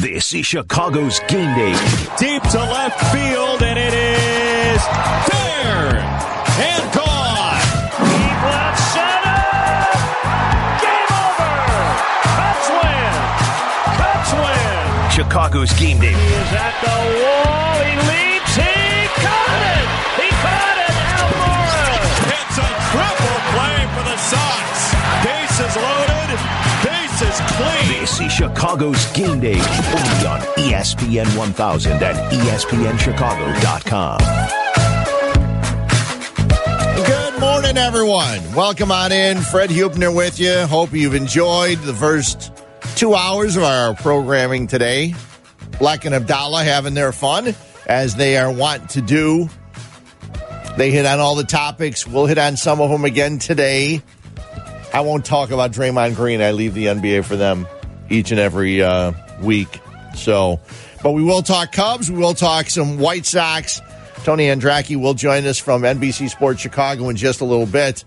This is Chicago's game day. Deep to left field, and it is there and gone. Deep left center. Game over. Cubs win. Cubs win. Chicago's game day. He is at the wall. He leaps. He caught it. He caught it. Almora. It's a triple play for the Sox. Bases loaded, bases clean. This is Chicago's game day. Only on ESPN 1000 and ESPNChicago.com. Good morning, everyone. Welcome on in. Fred Huebner with you. Hope you've enjoyed the first two hours of our programming today. Black and Abdallah having their fun as they are wont to do. They hit on all the topics. We'll hit on some of them again today. I won't talk about Draymond Green. I leave the NBA for them each and every uh, week. So, but we will talk Cubs. We will talk some White Sox. Tony Andracki will join us from NBC Sports Chicago in just a little bit.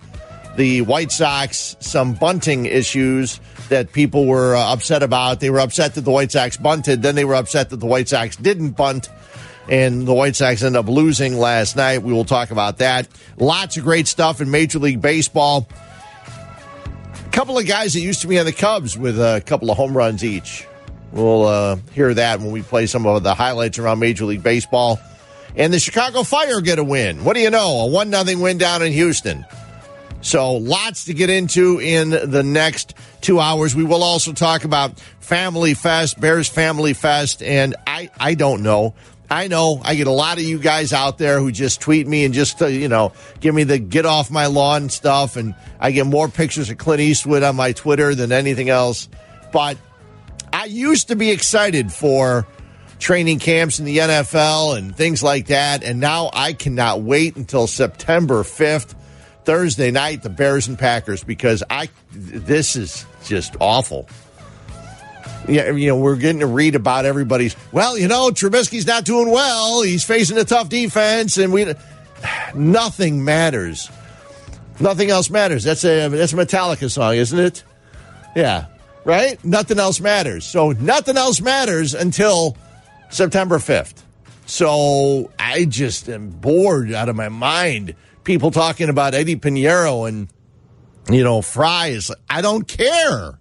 The White Sox, some bunting issues that people were uh, upset about. They were upset that the White Sox bunted. Then they were upset that the White Sox didn't bunt. And the White Sox ended up losing last night. We will talk about that. Lots of great stuff in Major League Baseball couple of guys that used to be on the Cubs with a couple of home runs each. We'll uh, hear that when we play some of the highlights around Major League Baseball. And the Chicago Fire get a win. What do you know? A one nothing win down in Houston. So lots to get into in the next two hours. We will also talk about Family Fest, Bears Family Fest, and I I don't know. I know I get a lot of you guys out there who just tweet me and just uh, you know give me the get off my lawn stuff, and I get more pictures of Clint Eastwood on my Twitter than anything else. But I used to be excited for training camps in the NFL and things like that, and now I cannot wait until September fifth, Thursday night, the Bears and Packers, because I this is just awful yeah, you know, we're getting to read about everybody's. Well, you know, Trubisky's not doing well. He's facing a tough defense, and we nothing matters. Nothing else matters. That's a that's a Metallica song, isn't it? Yeah, right. Nothing else matters. So nothing else matters until September fifth. So I just am bored out of my mind. People talking about Eddy Pineiro and you know Fries. I don't care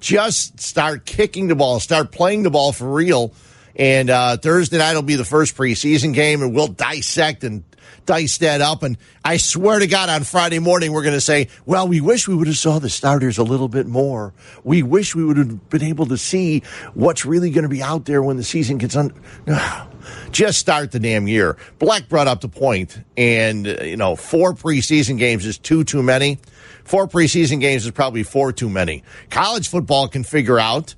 just start kicking the ball, start playing the ball for real. And uh, Thursday night will be the first preseason game, and we'll dissect and dice that up. And I swear to God, on Friday morning, we're going to say, well, we wish we would have saw the starters a little bit more. We wish we would have been able to see what's really going to be out there when the season gets on. Just start the damn year. Black brought up the point, and, you know, four preseason games is too, too many. Four preseason games is probably four too many. College football can figure out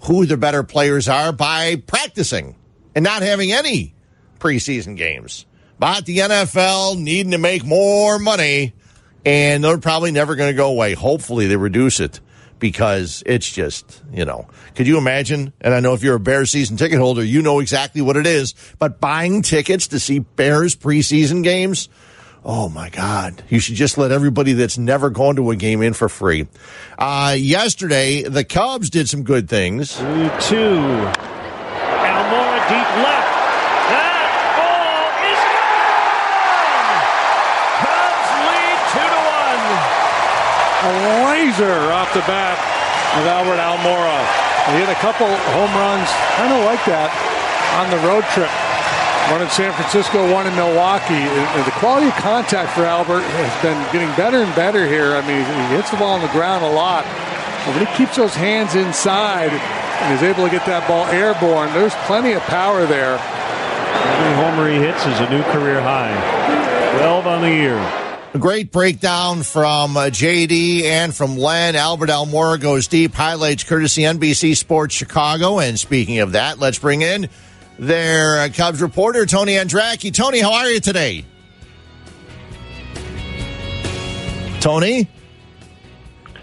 who the better players are by practicing and not having any preseason games. But the NFL needing to make more money, and they're probably never going to go away. Hopefully, they reduce it because it's just, you know, could you imagine? And I know if you're a Bears season ticket holder, you know exactly what it is. But buying tickets to see Bears preseason games, Oh my God. You should just let everybody that's never gone to a game in for free. Uh, yesterday, the Cubs did some good things. Two, two. Almora deep left. That ball is gone. Cubs lead two to one. a laser off the bat of Albert Almora. He hit a couple home runs, kind of like that, on the road trip. One in San Francisco, one in Milwaukee. And the quality of contact for Albert has been getting better and better here. I mean, he hits the ball on the ground a lot. But when he keeps those hands inside and is able to get that ball airborne, there's plenty of power there. Every homer he hits is a new career high. 12 on the year. A great breakdown from uh, JD and from Len. Albert Almora goes deep. Highlights courtesy NBC Sports Chicago. And speaking of that, let's bring in their uh, Cubs reporter, Tony Andracki. Tony, how are you today? Tony?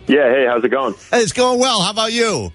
Yeah, hey, how's it going? It's going well. How about you?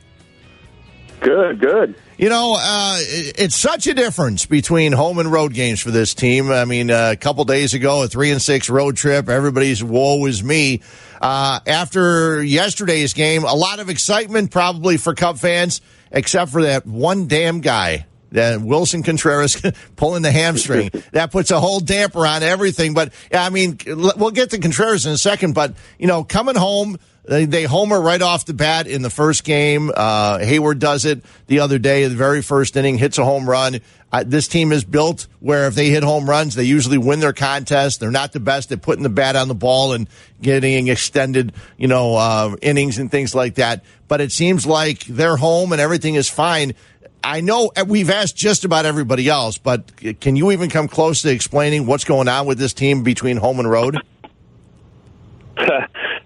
Good, good. You know, uh, it's such a difference between home and road games for this team. I mean, uh, a couple days ago, a three and six road trip, everybody's woe is me. Uh, after yesterday's game, a lot of excitement probably for Cub fans, except for that one damn guy that Willson Contreras pulling the hamstring. that puts a whole damper on everything. But I mean, we'll get to Contreras in a second. But you know, coming home they, they homer right off the bat in the first game. Uh, Heyward does it the other day, the very first inning, hits a home run. Uh, this team is built where if they hit home runs, they usually win their contest. They're not the best at putting the bat on the ball and getting extended, you know, uh, innings and things like that. But it seems like they're home and everything is fine. I know we've asked just about everybody else, but can you even come close to explaining what's going on with this team between home and road?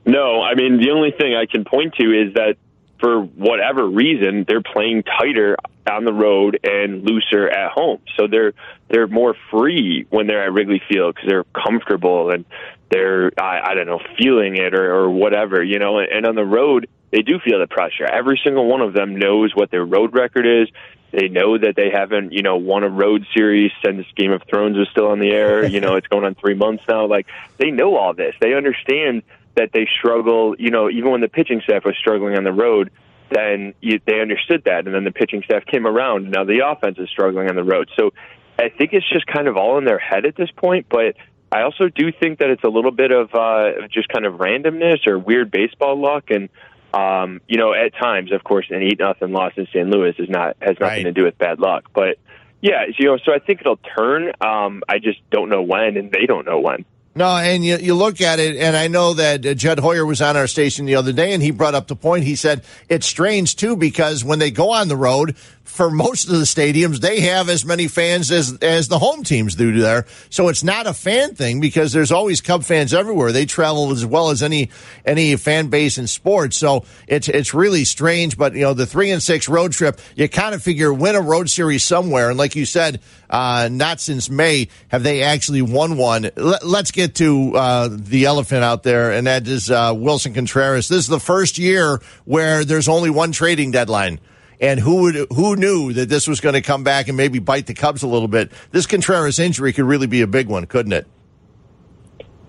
No, I mean the only thing I can point to is that for whatever reason they're playing tighter on the road and looser at home. So they're they're more free when they're at Wrigley Field because they're comfortable and they're I, I don't know feeling it or, or whatever you know. And on the road they do feel the pressure. Every single one of them knows what their road record is. They know that they haven't, you know, won a road series since Game of Thrones was still on the air. You know, it's going on three months now. Like they know all this. They understand that they struggle. You know, even when the pitching staff was struggling on the road, then you, they understood that, and then the pitching staff came around. Now the offense is struggling on the road, so I think it's just kind of all in their head at this point. But I also do think that it's a little bit of uh, just kind of randomness or weird baseball luck, and um, you know, at times, of course, an eight nothing loss in St. Louis is not has nothing right. to do with bad luck, but. Yeah, you know, so I think it'll turn. Um, I just don't know when, and they don't know when. No, and you, you look at it, and I know that uh, Jed Hoyer was on our station the other day, and he brought up the point. He said it's strange too because when they go on the road, for most of the stadiums, they have as many fans as as the home teams do there. So it's not a fan thing because there's always Cub fans everywhere. They travel as well as any any fan base in sports. So it's it's really strange. But you know, the three and six road trip, you kind of figure win a road series somewhere. And like you said, uh, not since May have they actually won one. Let, us get to uh, the elephant out there, and that is uh, Willson Contreras. This is the first year where there's only one trading deadline. And who would who knew that this was going to come back and maybe bite the Cubs a little bit? This Contreras injury could really be a big one, couldn't it?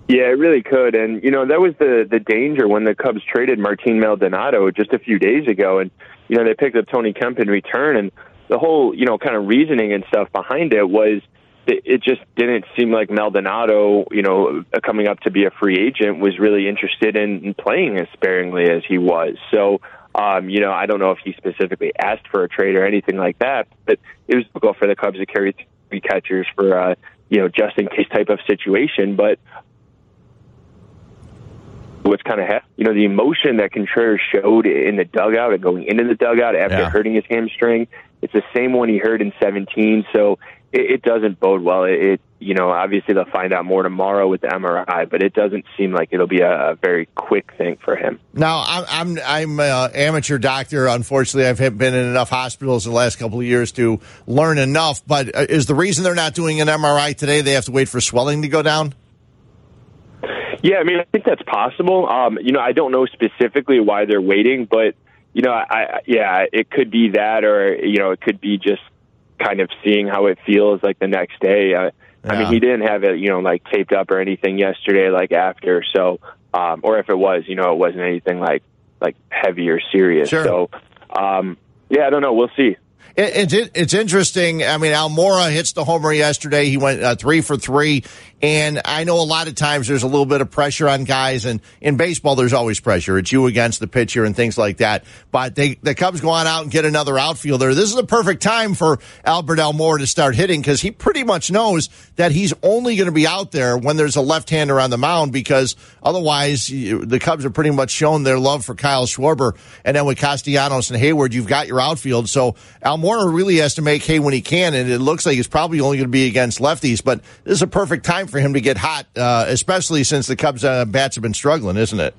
Yeah, it really could. And you know that was the the danger when the Cubs traded Martin Maldonado just a few days ago, and you know they picked up Tony Kemp in return, and the whole you know kind of reasoning and stuff behind it was it just didn't seem like Maldonado, you know, coming up to be a free agent, was really interested in playing as sparingly as he was. So um, you know, I don't know if he specifically asked for a trade or anything like that, but it was difficult for the Cubs to carry three catchers for, uh, you know, just in case type of situation. But what's kind of, you know, the emotion that Contreras showed in the dugout and going into the dugout after yeah. hurting his hamstring, it's the same one he heard in 17. So it, it doesn't bode well. It, it, you know, obviously they'll find out more tomorrow with the MRI, but it doesn't seem like it'll be a, a very quick thing for him. Now, I'm I'm I'm an amateur doctor. Unfortunately, I've been in enough hospitals the last couple of years to learn enough. But uh, is the reason they're not doing an MRI today? They have to wait for swelling to go down. Yeah, I mean, I think that's possible. Um, you know, I don't know specifically why they're waiting, but you know, I, I yeah, it could be that, or you know, it could be just kind of seeing how it feels like the next day. Uh, yeah. I mean, he didn't have it, you know, like taped up or anything yesterday, like after. So, um, or if it was, you know, it wasn't anything like like heavy or serious. Sure. So, um, yeah, I don't know. We'll see. It, it's it's interesting. I mean, Almora hits the homer yesterday. He went uh, three for three. And I know a lot of times there's a little bit of pressure on guys, and in baseball there's always pressure. It's you against the pitcher and things like that. But they, the Cubs go on out and get another outfielder. This is the perfect time for Albert Almora to start hitting because he pretty much knows that he's only going to be out there when there's a left-hander on the mound because otherwise the Cubs are pretty much shown their love for Kyle Schwarber. And then with Castellanos and Heyward, you've got your outfield. So Almora really has to make hay when he can, and it looks like he's probably only going to be against lefties. But this is a perfect time time for him to get hot, uh, especially since the Cubs uh, bats have been struggling, isn't it?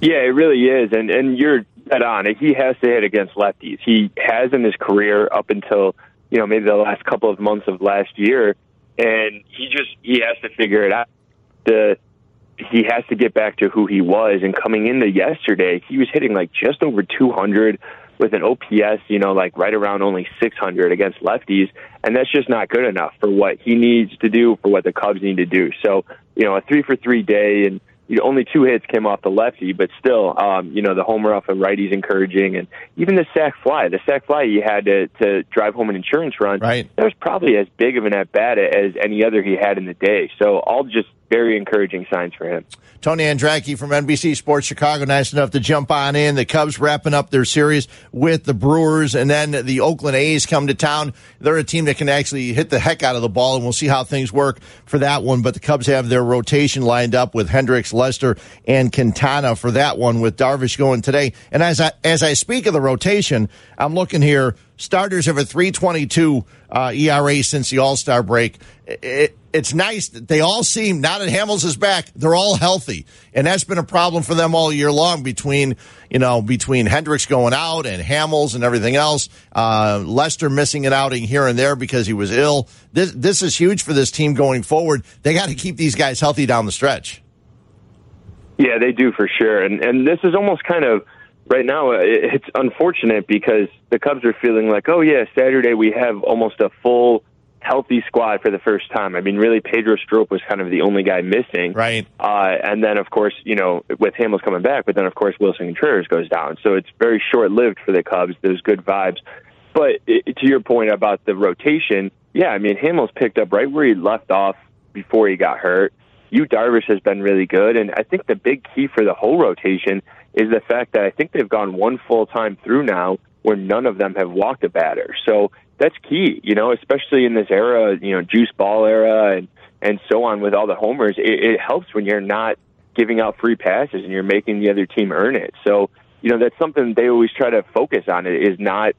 Yeah, it really is, and and you're dead on. He has to hit against lefties. He has in his career up until you know maybe the last couple of months of last year, and he just he has to figure it out. The he has to get back to who he was. And coming into yesterday, he was hitting like just over 200 with an OPS, you know, like right around only 600 against lefties, and that's just not good enough for what he needs to do, for what the Cubs need to do. So, you know, a three for three day and you know, only two hits came off the lefty, but still, um, you know, the homer off a righty's encouraging, and even the sac fly, the sac fly he had to to drive home an insurance run. Right. That was probably as big of an at bat as any other he had in the day. So all just very encouraging signs for him. Tony Andracki from NBC Sports Chicago, nice enough to jump on in. The Cubs wrapping up their series with the Brewers, and then the Oakland A's come to town. They're a team that can actually hit the heck out of the ball, and we'll see how things work for that one. But the Cubs have their rotation lined up with Hendricks, Lester, and Quintana for that one, with Darvish going today. And as I as I speak of the rotation, I'm looking here. Starters have a 322 uh, ERA since the All Star break. It, it's nice that they all seem now that Hamels is back, they're all healthy, and that's been a problem for them all year long. Between you know between Hendricks going out and Hamels and everything else, uh, Lester missing an outing here and there because he was ill. This this is huge for this team going forward. They got to keep these guys healthy down the stretch. Yeah, they do for sure, and and this is almost kind of right now. It's unfortunate because the Cubs are feeling like, oh yeah, Saturday we have almost a full healthy squad for the first time. I mean, really, Pedro Strop was kind of the only guy missing. Right. Uh, and then, of course, you know, with Hamels coming back, but then, of course, Willson Contreras goes down. So it's very short lived for the Cubs. There's good vibes. But it, to your point about the rotation, yeah, I mean, Hamels picked up right where he left off before he got hurt. Yu Darvish has been really good. And I think the big key for the whole rotation is the fact that I think they've gone one full time through now where none of them have walked a batter. So that's key, you know, especially in this era, you know, juice ball era and and so on with all the homers. It, it helps when you're not giving out free passes and you're making the other team earn it. So, you know, that's something they always try to focus on. It is not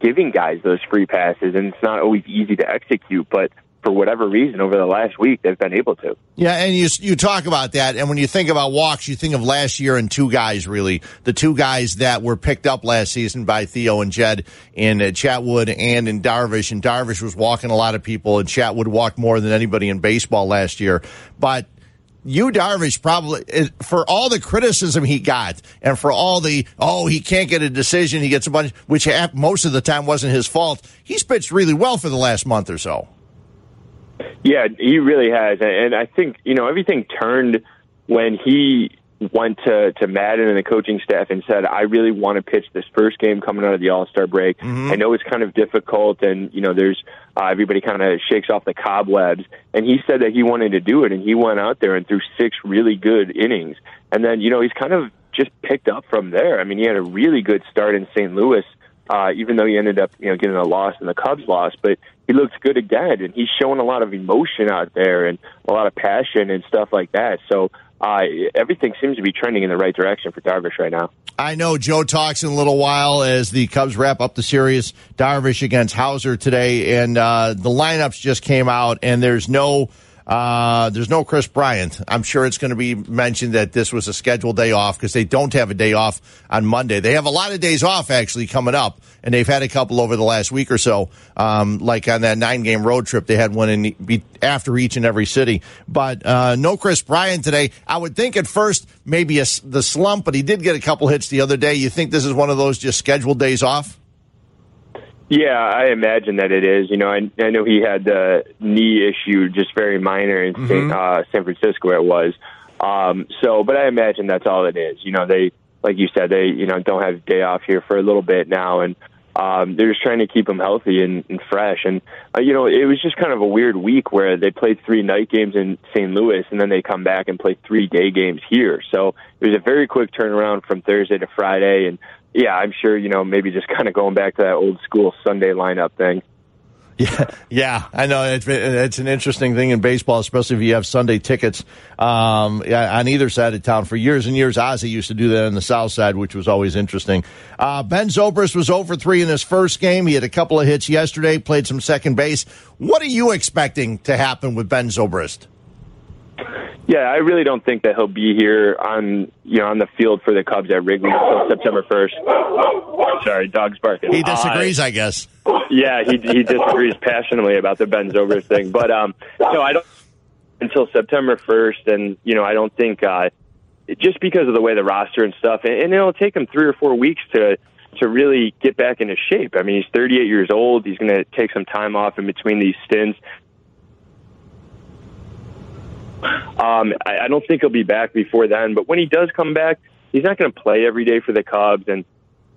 giving guys those free passes, and it's not always easy to execute, but for whatever reason over the last week they've been able to. Yeah, and you you talk about that, and when you think about walks, you think of last year and two guys really, the two guys that were picked up last season by Theo and Jed in uh, Chatwood and in Darvish, and Darvish was walking a lot of people, and Chatwood walked more than anybody in baseball last year, but. Yu Darvish probably for all the criticism he got and for all the oh he can't get a decision he gets a bunch which most of the time wasn't his fault he's pitched really well for the last month or so yeah, he really has, and I think you know everything turned when he went to to Maddon and the coaching staff and said, "I really want to pitch this first game coming out of the All Star break. Mm-hmm. I know it's kind of difficult, and you know there's uh, everybody kind of shakes off the cobwebs." And he said that he wanted to do it, and he went out there and threw six really good innings, and then you know he's kind of just picked up from there. I mean, he had a really good start in St. Louis uh, even though he ended up, you know, getting a loss and the Cubs lost, but he looks good again, and he's showing a lot of emotion out there and a lot of passion and stuff like that. So uh, everything seems to be trending in the right direction for Darvish right now. I know Joe talks in a little while as the Cubs wrap up the series. Darvish against Houser today, and uh, the lineups just came out, and there's no uh, there's no Kris Bryant. I'm sure it's going to be mentioned that this was a scheduled day off because they don't have a day off on Monday. They have a lot of days off actually coming up, and they've had a couple over the last week or so. Um, like on that nine game road trip, they had one in after each and every city. But uh, no Kris Bryant today. I would think at first maybe a, the slump, but he did get a couple hits the other day. You think this is one of those just scheduled days off? Yeah, I imagine that it is. You know, I, I know he had the knee issue, just very minor in mm-hmm. uh, San Francisco. It was. Um, so, but I imagine that's all it is. You know, they, like you said, they, you know, don't have day off here for a little bit now, and um, they're just trying to keep him healthy and, and fresh. And uh, you know, it was just kind of a weird week where they played three night games in St. Louis, and then they come back and play three day games here. So it was a very quick turnaround from Thursday to Friday, and yeah, I'm sure you know maybe just kind of going back to that old school Sunday lineup thing. Yeah, yeah, I know it's it's an interesting thing in baseball, especially if you have Sunday tickets um, on either side of town. For years and years, Ozzie used to do that on the south side, which was always interesting. Uh, ben Zobrist was over three in his first game. He had a couple of hits yesterday, played some second base. What are you expecting to happen with Ben Zobrist? Yeah, I really don't think that he'll be here on you know on the field for the Cubs at Wrigley until September first. Sorry, dog's barking. He disagrees, uh, I guess. Yeah, he he disagrees passionately about the Ben Zobrist thing, but um, no, I don't until September first, and you know I don't think uh, just because of the way the roster and stuff, and, and it'll take him three or four weeks to to really get back into shape. I mean, he's 38 years old. He's going to take some time off in between these stints. Um, I, I don't think he'll be back before then, but when he does come back, he's not going to play every day for the Cubs, and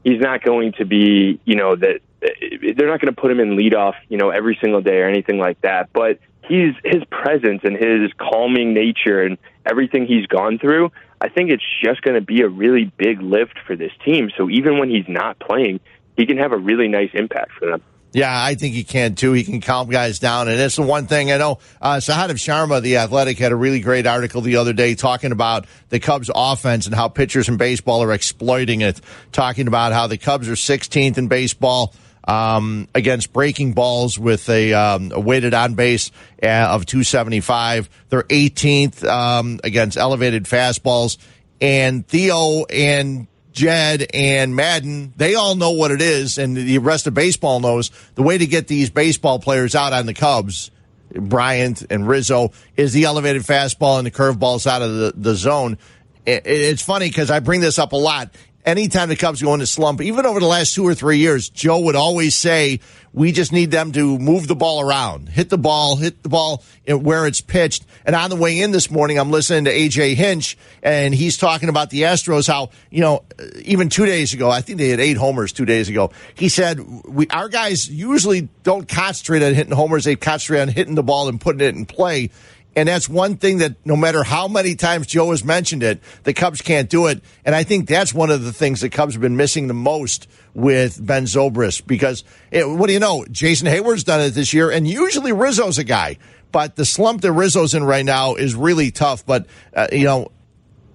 he's not going to be, you know, that they're not going to put him in leadoff, you know, every single day or anything like that. But he's his presence and his calming nature and everything he's gone through. I think it's just going to be a really big lift for this team. So even when he's not playing, he can have a really nice impact for them. Yeah, I think he can too. He can calm guys down. And it's the one thing I know. Uh, Sahadev Sharma, the athletic, had a really great article the other day talking about the Cubs offense and how pitchers in baseball are exploiting it, talking about how the Cubs are 16th in baseball. Um, against breaking balls with a, um, a weighted on base uh, of 275. They're 18th um, against elevated fastballs. And Theo and Jed and Maddon, they all know what it is, and the rest of baseball knows the way to get these baseball players out on the Cubs. Bryant and Rizzo is the elevated fastball and the curveballs out of the, the zone. It's funny because I bring this up a lot anytime the Cubs go into slump, even over the last two or three years, Joe would always say, we just need them to move the ball around, hit the ball, hit the ball where it's pitched. And on the way in this morning, I'm listening to AJ Hinch, and he's talking about the Astros. How you know, uh, even two days ago, I think they had eight homers two days ago. He said we our guys usually don't concentrate on hitting homers; they concentrate on hitting the ball and putting it in play. And that's one thing that no matter how many times Joe has mentioned it, the Cubs can't do it. And I think that's one of the things the Cubs have been missing the most with Ben Zobrist because it, what do you know? Jason Heyward's done it this year, and usually Rizzo's a guy. But the slump that Rizzo's in right now is really tough. But, uh, you know,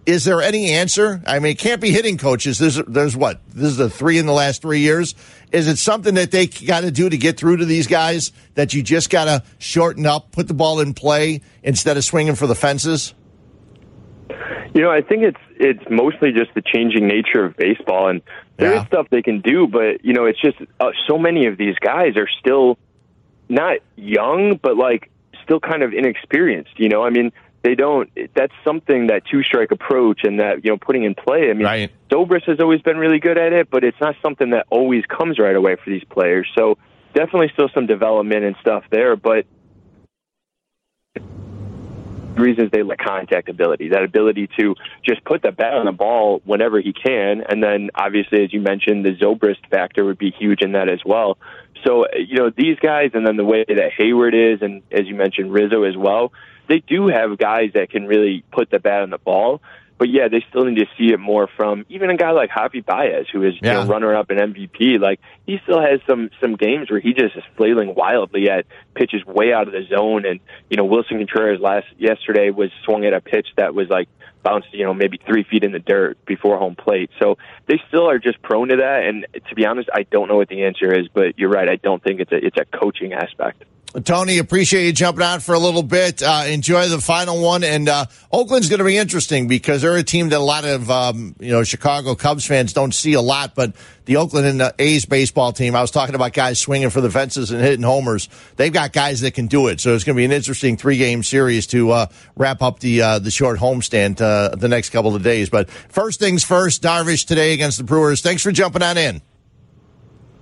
is there any answer? I mean, it can't be hitting coaches. There's, there's what? This is the three in the last three years. Is it something that they got to do to get through to these guys that you just got to shorten up, put the ball in play instead of swinging for the fences? You know, I think it's it's mostly just the changing nature of baseball, and there yeah. is stuff they can do, but you know, it's just uh, so many of these guys are still not young, but like still kind of inexperienced. You know, I mean, they don't. That's something that two strike approach and that you know putting in play. I mean, right. Zobrist has always been really good at it, but it's not something that always comes right away for these players. So definitely still some development and stuff there, but reasons they lack contact ability, that ability to just put the bat on the ball whenever he can. And then obviously, as you mentioned, the Zobrist factor would be huge in that as well. So, you know, these guys and then the way that Heyward is, and as you mentioned, Rizzo as well, they do have guys that can really put the bat on the ball. But yeah, they still need to see it more from even a guy like Javi Baez, who is yeah. you know, runner up in MVP. Like he still has some some games where he just is flailing wildly at pitches way out of the zone. And you know, Willson Contreras last yesterday was swung at a pitch that was like bounced, you know, maybe three feet in the dirt before home plate. So they still are just prone to that. And to be honest, I don't know what the answer is, but you're right. I don't think it's a it's a coaching aspect. Tony, appreciate you jumping on for a little bit. Uh, enjoy the final one, and uh, Oakland's going to be interesting because they're a team that a lot of um, you know Chicago Cubs fans don't see a lot. But the Oakland and the A's baseball team, I was talking about guys swinging for the fences and hitting homers. They've got guys that can do it, so it's going to be an interesting three game series to uh, wrap up the uh, the short homestand uh, the next couple of days. But first things first, Darvish today against the Brewers. Thanks for jumping on in.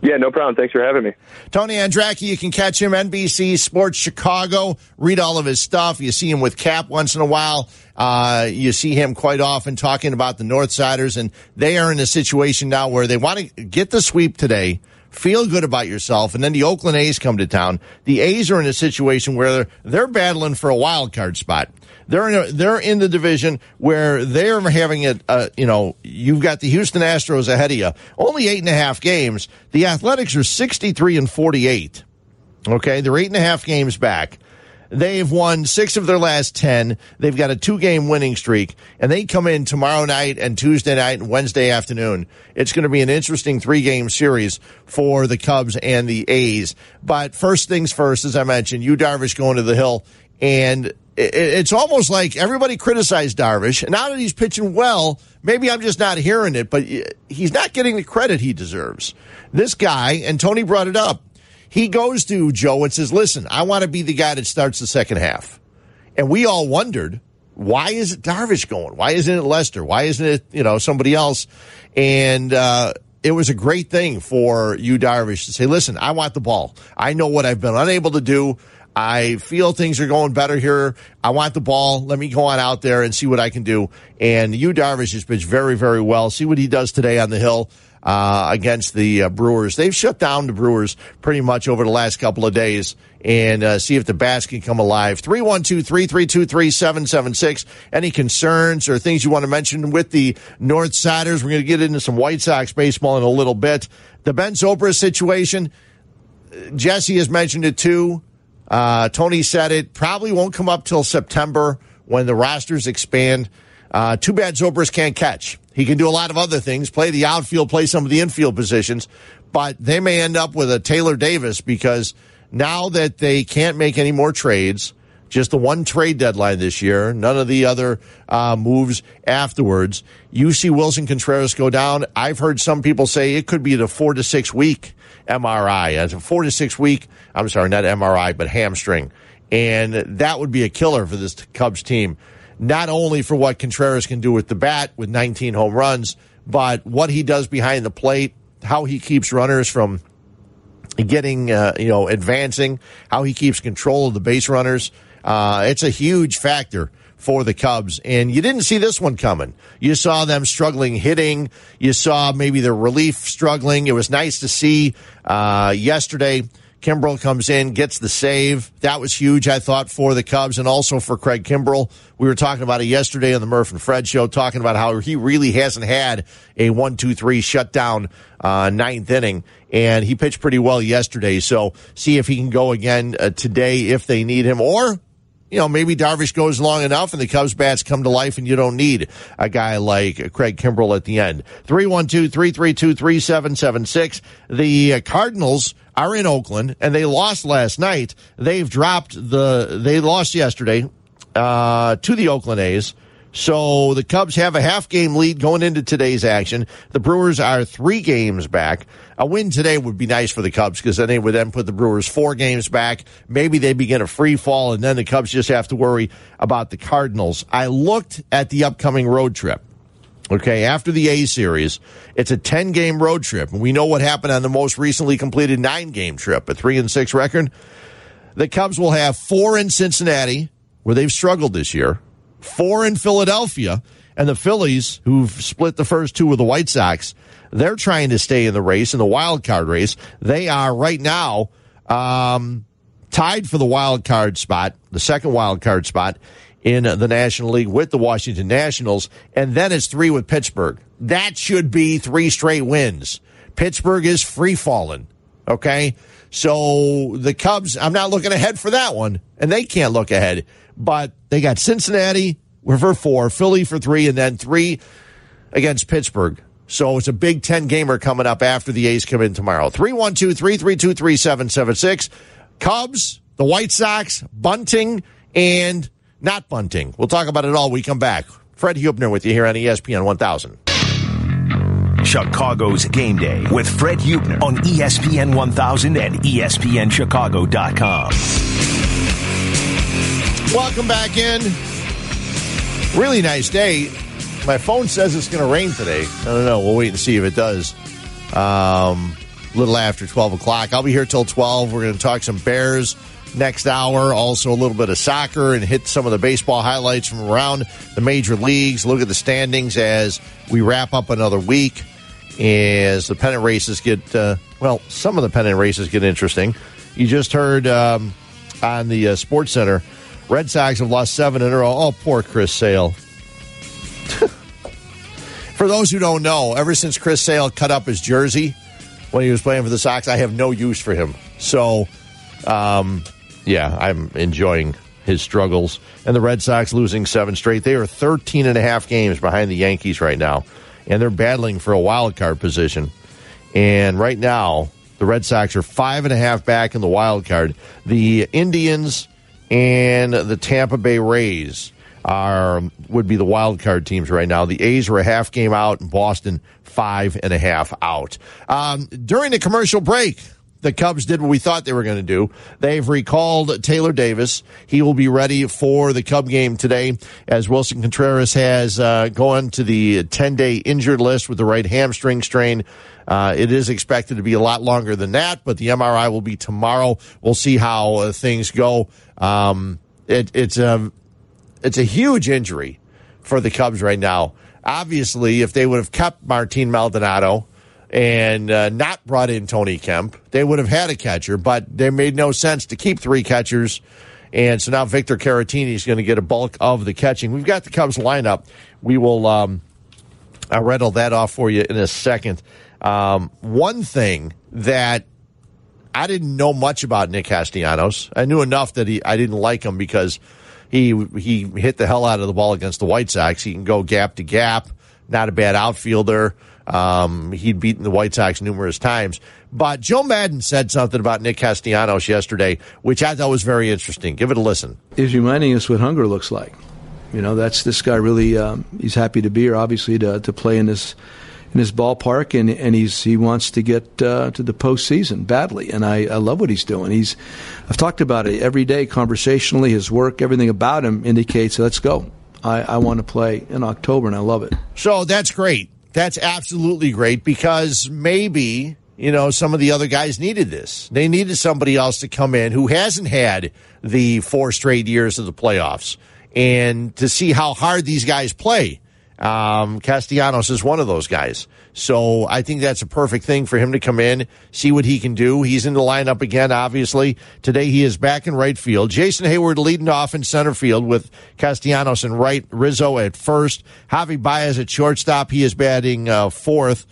Yeah, no problem. Thanks for having me. Tony Andracki, you can catch him NBC Sports Chicago. Read all of his stuff. You see him with Cap once in a while. Uh, you see him quite often talking about the Northsiders, and they are in a situation now where they want to get the sweep today feel good about yourself, and then the Oakland A's come to town. The A's are in a situation where they're, they're battling for a wild card spot. They're in a, they're in the division where they're having it. Uh, you know, you've got the Houston Astros ahead of you. Only eight and a half games. The Athletics are sixty three and forty eight. Okay, they're eight and a half games back. They've won six of their last 10. They've got a two game winning streak, and they come in tomorrow night and Tuesday night and Wednesday afternoon. It's going to be an interesting three game series for the Cubs and the A's. But first things first, as I mentioned, Yu Darvish going to the Hill, and it's almost like everybody criticized Darvish. And now that he's pitching well, maybe I'm just not hearing it, but he's not getting the credit he deserves. This guy, and Tony brought it up, he goes to Joe and says, listen, I want to be the guy that starts the second half. And we all wondered, why is it Darvish going? Why isn't it Lester? Why isn't it, you know, somebody else? And, uh, it was a great thing for Yu, Darvish, to say, listen, I want the ball. I know what I've been unable to do. I feel things are going better here. I want the ball. Let me go on out there and see what I can do. And Yu, Darvish, has pitched very, very well. See what he does today on the hill. Uh, against the uh, Brewers. They've shut down the Brewers pretty much over the last couple of days and uh, see if the bats can come alive. 312 332 3776. Any concerns or things you want to mention with the North Siders? We're going to get into some White Sox baseball in a little bit. The Ben Zobrist situation, Jesse has mentioned it too. Uh, Tony said it probably won't come up till September when the rosters expand. Uh, too bad Zobrist can't catch. He can do a lot of other things, play the outfield, play some of the infield positions, but they may end up with a Taylor Davis because now that they can't make any more trades, just the one trade deadline this year, none of the other uh, moves afterwards. You see Willson Contreras go down. I've heard some people say it could be the four to six week MRI, as a four to six week. I'm sorry, not MRI, but hamstring, and that would be a killer for this Cubs team not only for what Contreras can do with the bat with 19 home runs, but what he does behind the plate, how he keeps runners from getting, uh, you know, advancing, how he keeps control of the base runners. Uh, it's a huge factor for the Cubs. And you didn't see this one coming. You saw them struggling hitting. You saw maybe the relief struggling. It was nice to see uh, yesterday. Kimbrel comes in, gets the save. That was huge, I thought, for the Cubs and also for Craig Kimbrel. We were talking about it yesterday on the Murph and Fred show, talking about how he really hasn't had a one, two, three shutdown uh, ninth inning, and he pitched pretty well yesterday. So see if he can go again uh, today if they need him, or you know, maybe Darvish goes long enough and the Cubs bats come to life and you don't need a guy like Craig Kimbrel at the end. 312-332-3776. The uh, Cardinals are in Oakland and they lost last night. They've dropped the, they lost yesterday, uh, to the Oakland A's. So the Cubs have a half game lead going into today's action. The Brewers are three games back. A win today would be nice for the Cubs because then they would then put the Brewers four games back. Maybe they begin a free fall and then the Cubs just have to worry about the Cardinals. I looked at the upcoming road trip. Okay, after the A series, it's a 10 game road trip. And we know what happened on the most recently completed nine game trip, a three and six record. The Cubs will have four in Cincinnati, where they've struggled this year four in Philadelphia, and the Phillies, who've split the first two with the White Sox, they're trying to stay in the race, in the wild card race. They are right now um, tied for the wild card spot, the second wild card spot in the National League with the Washington Nationals, and then it's three with Pittsburgh. That should be three straight wins. Pittsburgh is free falling. Okay. So the Cubs, I'm not looking ahead for that one, and they can't look ahead but they got Cincinnati for four, Philly for three, and then three against Pittsburgh. So it's a big 10 gamer coming up after the A's come in tomorrow. 312 332 3776. Cubs, the White Sox, bunting, and not bunting. We'll talk about it all we come back. Fred Huebner with you here on ESPN 1000. Chicago's Game Day with Fred Huebner on ESPN 1000 and ESPNChicago.com. Welcome back in. Really nice day. My phone says it's going to rain today. I don't know. We'll wait and see if it does. Um, a little after 12 o'clock. I'll be here till 12. We're going to talk some Bears next hour. Also, a little bit of soccer and hit some of the baseball highlights from around the major leagues. Look at the standings as we wrap up another week. As the pennant races get, uh, well, some of the pennant races get interesting. You just heard um, on the uh, Sports Center Red Sox have lost seven in a row. Oh, poor Chris Sale. for those who don't know, ever since Chris Sale cut up his jersey when he was playing for the Sox, I have no use for him. So, um, yeah, I'm enjoying his struggles. And the Red Sox losing seven straight. They are 13 and a half games behind the Yankees right now, and they're battling for a wild card position. And right now, the Red Sox are five and a half back in the wild card. The Indians and the Tampa Bay Rays are would be the wild card teams right now. The A's are a half game out, and Boston five and a half out. Um, during the commercial break, the Cubs did what we thought they were going to do. They've recalled Taylor Davis. He will be ready for the Cub game today as Willson Contreras has uh, gone to the 10 day injured list with the right hamstring strain. Uh, it is expected to be a lot longer than that, but the MRI will be tomorrow. We'll see how uh, things go. Um, it, it's a it's a huge injury for the Cubs right now. Obviously, if they would have kept Martin Maldonado and uh, not brought in Tony Kemp, they would have had a catcher, but they made no sense to keep three catchers. And so now Victor Caratini is going to get a bulk of the catching. We've got the Cubs lineup. We will, um, I'll rattle that off for you in a second. Um, one thing that I didn't know much about Nick Castellanos. I knew enough that he, I didn't like him because he he hit the hell out of the ball against the White Sox. He can go gap to gap. Not a bad outfielder. Um, he'd beaten the White Sox numerous times. But Joe Maddon said something about Nick Castellanos yesterday, which I thought was very interesting. Give it a listen. He's reminding us what hunger looks like. You know, that's this guy really. Um, he's happy to be here, obviously, to to play in this in his ballpark, and and he's he wants to get uh, to the postseason badly, and I, I love what he's doing. He's I've talked about it every day conversationally. His work, everything about him indicates let's go. I, I want to play in October, and I love it. So that's great. That's absolutely great because maybe you know some of the other guys needed this. They needed somebody else to come in who hasn't had the four straight years of the playoffs and to see how hard these guys play. Um, Castellanos is one of those guys. So I think that's a perfect thing for him to come in, see what he can do. He's in the lineup again, obviously. Today he is back in right field. Jason Heyward leading off in center field with Castellanos in right, Rizzo at first, Javi Baez at shortstop. He is batting uh, fourth.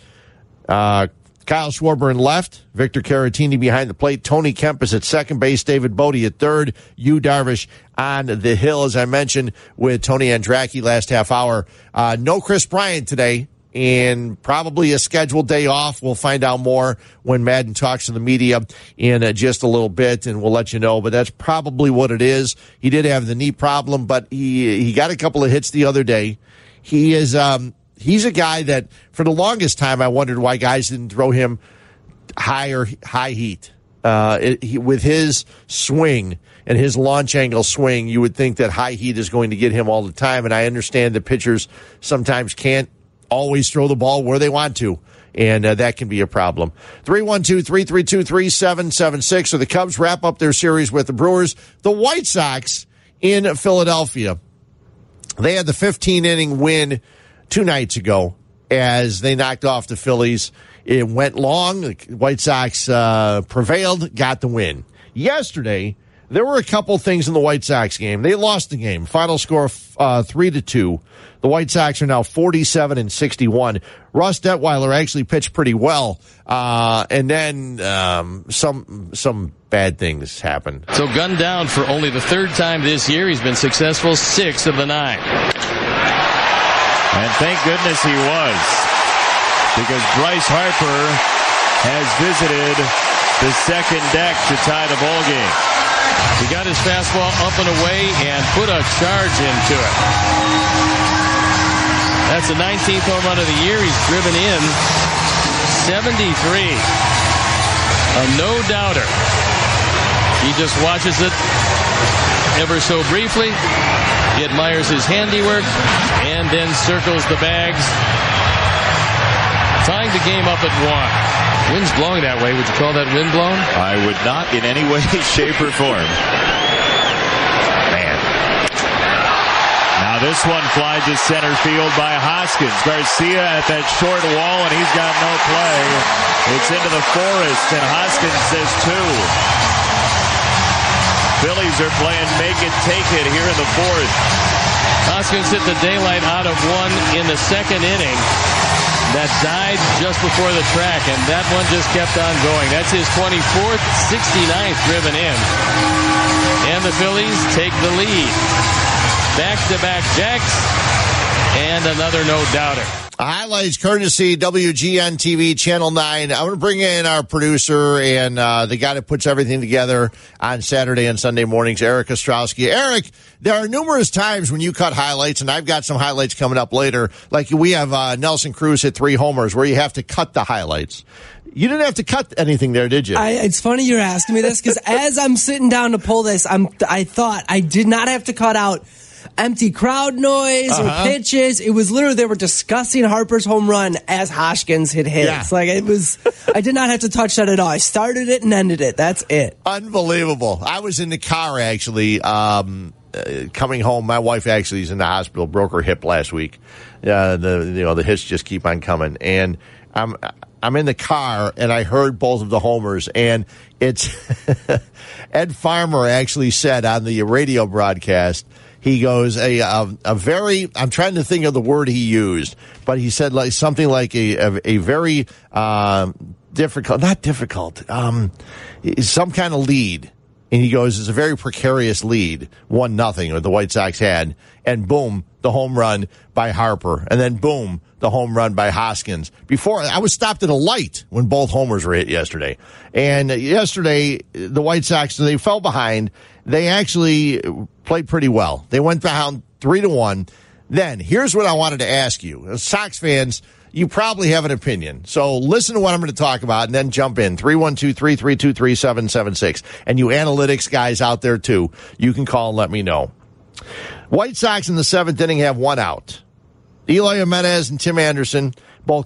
Uh, Kyle Schwarber in left, Victor Caratini behind the plate, Tony Kemp is at second base, David Bote at third, Yu Darvish on the hill, as I mentioned with Tony Andracki last half hour. Uh, no Kris Bryant today and probably a scheduled day off. We'll find out more when Maddon talks to the media in uh, just a little bit, and we'll let you know. But that's probably what it is. He did have the knee problem, but he he got a couple of hits the other day. He is um, he's a guy that for the longest time I wondered why guys didn't throw him higher high heat. Uh, it, he, with his swing and his launch angle swing, you would think that high heat is going to get him all the time. And I understand that pitchers sometimes can't always throw the ball where they want to. And uh, that can be a problem. 312 332 3776. So the Cubs wrap up their series with the Brewers. The White Sox in Philadelphia. They had the 15 inning win two nights ago as they knocked off the Phillies. It went long. The White Sox uh, prevailed, got the win. Yesterday, there were a couple things in the White Sox game. They lost the game. Final score uh, three to two. The White Sox are now forty-seven and sixty-one. Ross Detwiler actually pitched pretty well, uh, and then um, some some bad things happened. So gunned down for only the third time this year. He's been successful six of the nine. And thank goodness he was, because Bryce Harper has visited the second deck to tie the ball game. He got his fastball up and away and put a charge into it. That's the 19th home run of the year. He's driven in 73. A no doubter. He just watches it ever so briefly. He admires his handiwork and then circles the bags, tying the game up at one. Wind's blowing that way. Would you call that wind blown? I would not in any way, shape, or form. Man. Now this one flies to center field by Hoskins. Garcia at that short wall, and he's got no play. It's into the forest, and Hoskins says two. Phillies are playing make it, take it here in the fourth. Hoskins hit the daylight out of one in the second inning. That died just before the track, and that one just kept on going. That's his 24th, 69th driven in. And the Phillies take the lead. Back-to-back jacks, and another no-doubter. Highlights courtesy WGN TV Channel 9. I'm going to bring in our producer and uh, the guy that puts everything together on Saturday and Sunday mornings, Eric Ostrowski. Eric, there are numerous times when you cut highlights, and I've got some highlights coming up later. Like we have uh, Nelson Cruz hit three homers where you have to cut the highlights. You didn't have to cut anything there, did you? I, it's funny you're asking me this because as I'm sitting down to pull this, I'm I thought I did not have to cut out empty crowd noise Uh-huh. or pitches. It was literally they were discussing Harper's home run as Hoskins hit hits. Yeah. Like it was, I did not have to touch that at all. I started it and ended it. That's it. Unbelievable. I was in the car actually, um, uh, coming home. My wife actually is in the hospital, broke her hip last week. Uh, the you know the hits just keep on coming, and I'm I'm in the car and I heard both of the homers, and it's Ed Farmer actually said on the radio broadcast. He goes a, a a very. I'm trying to think of the word he used, but he said like something like a a, a very um, difficult, not difficult, um, some kind of lead. And he goes, it's a very precarious lead, one nothing, that the White Sox had, and boom, the home run by Harper, and then boom, the home run by Hoskins. Before I was stopped at a light when both homers were hit yesterday, and yesterday the White Sox they fell behind. They actually played pretty well. They went down three to one. Then here's what I wanted to ask you, Sox fans. You probably have an opinion. So listen to what I'm going to talk about and then jump in. 312-332-3776. And you analytics guys out there too, you can call and let me know. White Sox in the seventh inning have one out. Eloy Jimenez and Tim Anderson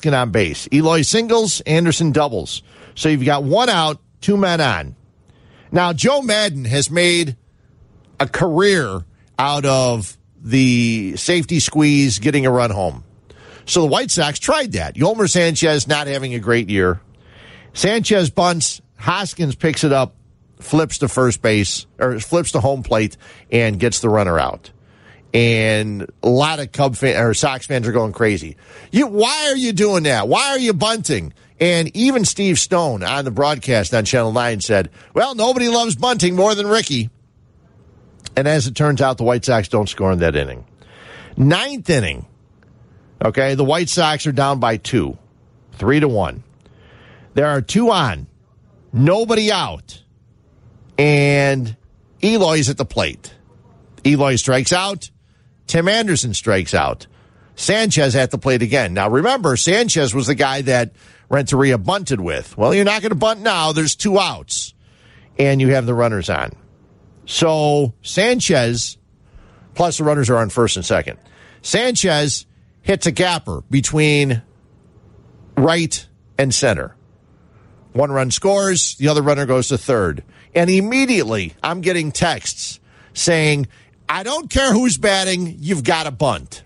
get on base. Eloy singles, Anderson doubles. So you've got one out, two men on. Now, Joe Maddon has made a career out of the safety squeeze, getting a run home. So the White Sox tried that. Yolmer Sanchez not having a great year. Sanchez bunts. Hoskins picks it up, flips to first base, or flips to home plate, and gets the runner out. And a lot of Cub fan, or Sox fans are going crazy. You, why are you doing that? Why are you bunting? And even Steve Stone on the broadcast on Channel 9 said, well, nobody loves bunting more than Ricky. And as it turns out, the White Sox don't score in that inning. Ninth inning. Okay, the White Sox are down by two, three to one. There are two on, nobody out, and Eloy's at the plate. Eloy strikes out. Tim Anderson strikes out. Sanchez at the plate again. Now remember, Sanchez was the guy that Renteria bunted with. Well, you're not going to bunt now. There's two outs, and you have the runners on. So Sanchez, plus the runners are on first and second. Sanchez hits a gapper between right and center. One run scores, the other runner goes to third. And immediately I'm getting texts saying, I don't care who's batting, you've got to bunt.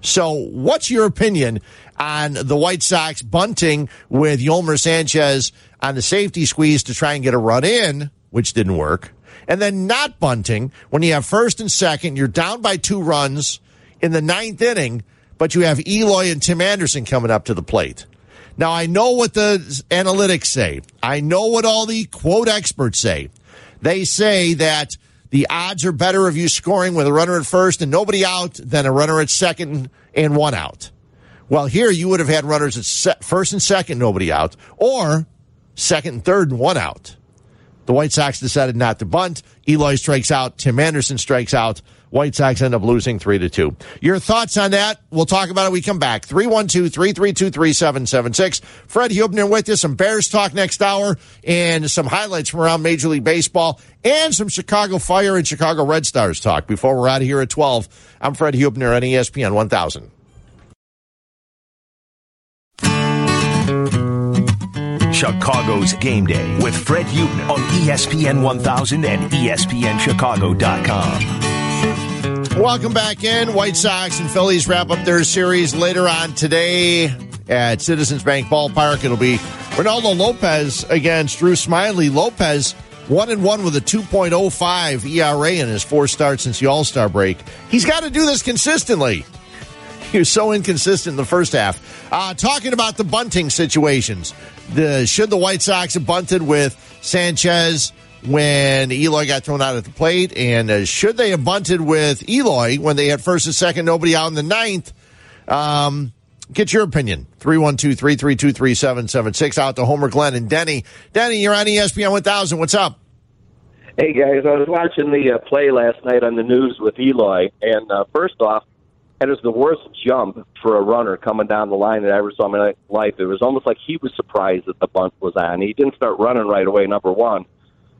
So, what's your opinion on the White Sox bunting with Yolmer Sanchez on the safety squeeze to try and get a run in, which didn't work, and then not bunting when you have first and second, you're down by two runs in the ninth inning, but you have Eloy and Tim Anderson coming up to the plate. Now, I know what the analytics say. I know what all the quote experts say. They say that the odds are better of you scoring with a runner at first and nobody out than a runner at second and one out. Well, here you would have had runners at se- first and second, nobody out, or second and third and one out. The White Sox decided not to bunt. Eloy strikes out. Tim Anderson strikes out. White Sox end up losing three to two. Your thoughts on that? We'll talk about it. We come back. 312-332-3776. Fred Huebner with you. Some Bears talk next hour and some highlights from around Major League Baseball and some Chicago Fire and Chicago Red Stars talk before we're out of here at 12. I'm Fred Huebner on ESPN 1000. Chicago's Game Day with Fred Huebner on ESPN 1000 and ESPNChicago.com. Welcome back in. White Sox and Phillies wrap up their series later on today at Citizens Bank Ballpark. It'll be Reynaldo Lopez against Drew Smyly. Lopez one and one with a 2.05 ERA in his four starts since the All Star break. He's got to do this consistently. He was so inconsistent in the first half. Uh, talking about the bunting situations, the should the White Sox have bunted with Sanchez when Eloy got thrown out at the plate, and uh, should they have bunted with Eloy when they had first and second, nobody out in the ninth? Um, get your opinion. 312-332-3776 out to Homer Glen and Denny. Denny, you're on ESPN 1000. What's up? Hey guys, I was watching the uh, play last night on the news with Eloy, and uh, first off, it was the worst jump for a runner coming down the line that I ever saw in my life. It was almost like he was surprised that the bunt was on. He didn't start running right away. Number one,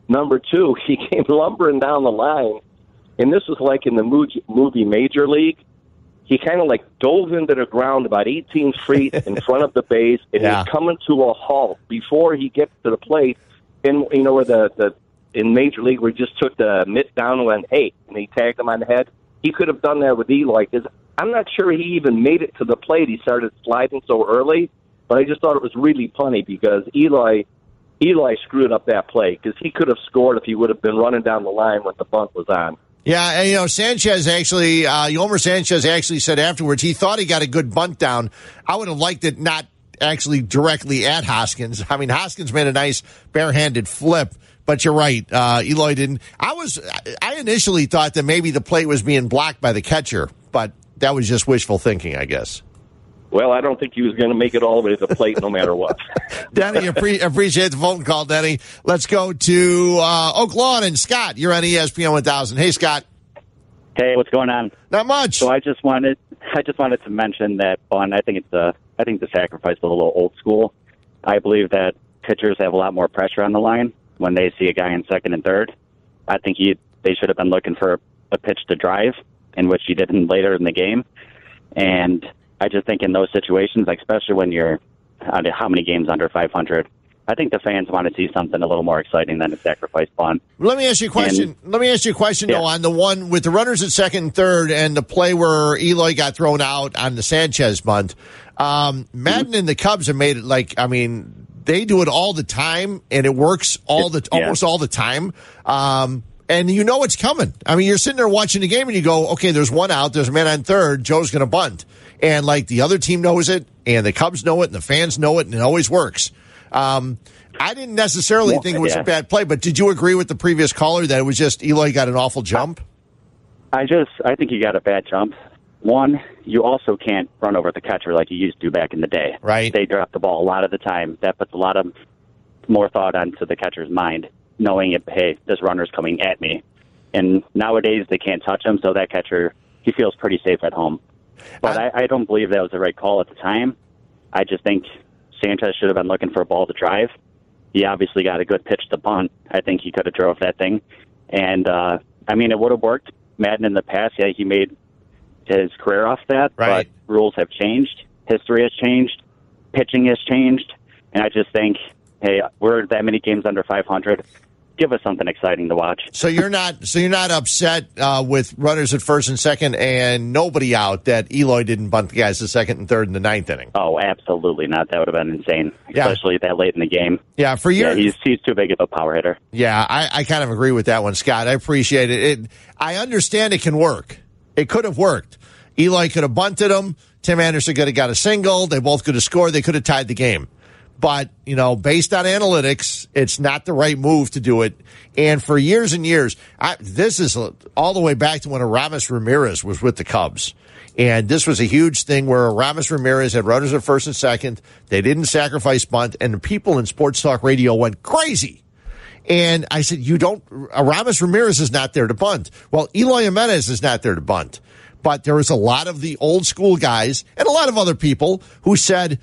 number two, he came lumbering down the line, and this was like in the movie Major League. He kind of like dove into the ground about 18 feet in front of the base, and Yeah. he's coming to a halt before he gets to the plate. And you know where the the in Major League where he just took the mitt down and went, hey, and he tagged him on the head. He could have done that with Eloy because I'm not sure he even made it to the plate. He started sliding so early, but I just thought it was really funny because Eloy Eli screwed up that play because he could have scored if he would have been running down the line when the bunt was on. Yeah, and, you know, Sanchez actually, uh, Yolmer Sanchez actually said afterwards he thought he got a good bunt down. I would have liked it not actually directly at Hoskins. I mean, Hoskins made a nice barehanded flip, but you're right. Uh, Eloy didn't. I was, I initially thought that maybe the plate was being blocked by the catcher, but that was just wishful thinking, I guess. Well, I don't think he was going to make it all the way to the plate no matter what. Danny, appre- appreciate the phone call, Danny. Let's go to uh, Oak Lawn and Scott. You're on ESPN 1000. Hey, Scott. Hey, what's going on? Not much. So I just wanted, I just wanted to mention that fun. I think it's a, I think the sacrifice is a little old school. I believe that pitchers have a lot more pressure on the line when they see a guy in second and third. I think he, they should have been looking for a pitch to drive, in which he didn't later in the game. And I just think in those situations, like especially when you're, I don't know how many games under 500, I think the fans want to see something a little more exciting than a sacrifice bunt. Let me ask you a question. Let me ask you a question though on the one with the runners at second and third and the play where Eloy got thrown out on the Sanchez bunt. Um, Maddon and the Cubs have made it like I mean they do it all the time and it works all the Yeah. almost all the time. Um, and you know it's coming. I mean, you're sitting there watching the game and you go, okay, there's one out, there's a man on third, Joe's going to bunt, and like the other team knows it, and the Cubs know it, and the fans know it, and it always works. Um, I didn't necessarily Well, think it was yeah. a bad play, but did you agree with the previous caller that it was just Eloy got an awful jump? I just I think you got a bad jump. One, you also can't run over the catcher like you used to back in the day. Right. They drop the ball a lot of the time. That puts a lot of more thought onto the catcher's mind, knowing if hey, this runner's coming at me. And nowadays they can't touch him, so that catcher he feels pretty safe at home. But I, I don't believe that was the right call at the time. I just think Sanchez should have been looking for a ball to drive. He obviously got a good pitch to bunt. I think he could have drove that thing. And uh I mean it would have worked. Maddon in the past, yeah, he made his career off that, Right. but rules have changed, history has changed, pitching has changed, and I just think, hey, we're that many games under 500. Give us something exciting to watch. So you're not so you're not upset uh, with runners at first and second and nobody out that Eloy didn't bunt the guys to second and third in the ninth inning. Oh, absolutely not. That would have been insane, Yeah. especially that late in the game. Yeah, for Yeah, years. he's he's too big of a power hitter. Yeah, I, I kind of agree with that one, Scott. I appreciate it. it. I understand it can work. It could have worked. Eloy could have bunted him. Tim Anderson could have got a single. They both could have scored. They could have tied the game. But, you know, based on analytics, it's not the right move to do it. And for years and years, I, this is all the way back to when Aramis Ramirez was with the Cubs. And this was a huge thing where Aramis Ramirez had runners at first and second. They didn't sacrifice bunt, and the people in sports talk radio went crazy. And I said, you don't, Aramis Ramirez is not there to bunt. Well, Eloy Jimenez is not there to bunt. But there was a lot of the old school guys and a lot of other people who said,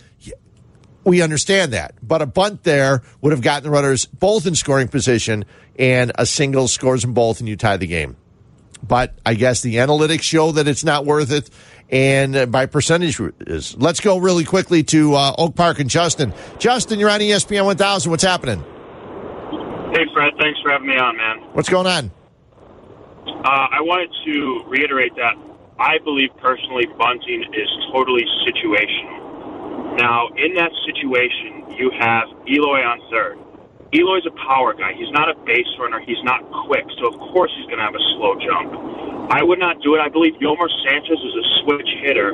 we understand that. But a bunt there would have gotten the runners both in scoring position and a single scores them both and you tie the game. But I guess the analytics show that it's not worth it. And uh, by percentage is. Let's go really quickly to uh, Oak Park and Justin. Justin, you're on ESPN 1000. What's happening? Hey, Fred. Thanks for having me on, man. What's going on? Uh, I wanted to reiterate that I believe personally bunting is totally situational. Now, in that situation, you have Eloy on third. Eloy's a power guy. He's not a base runner. He's not quick, so of course he's going to have a slow jump. I would not do it. I believe Yolmer Sanchez is a switch hitter,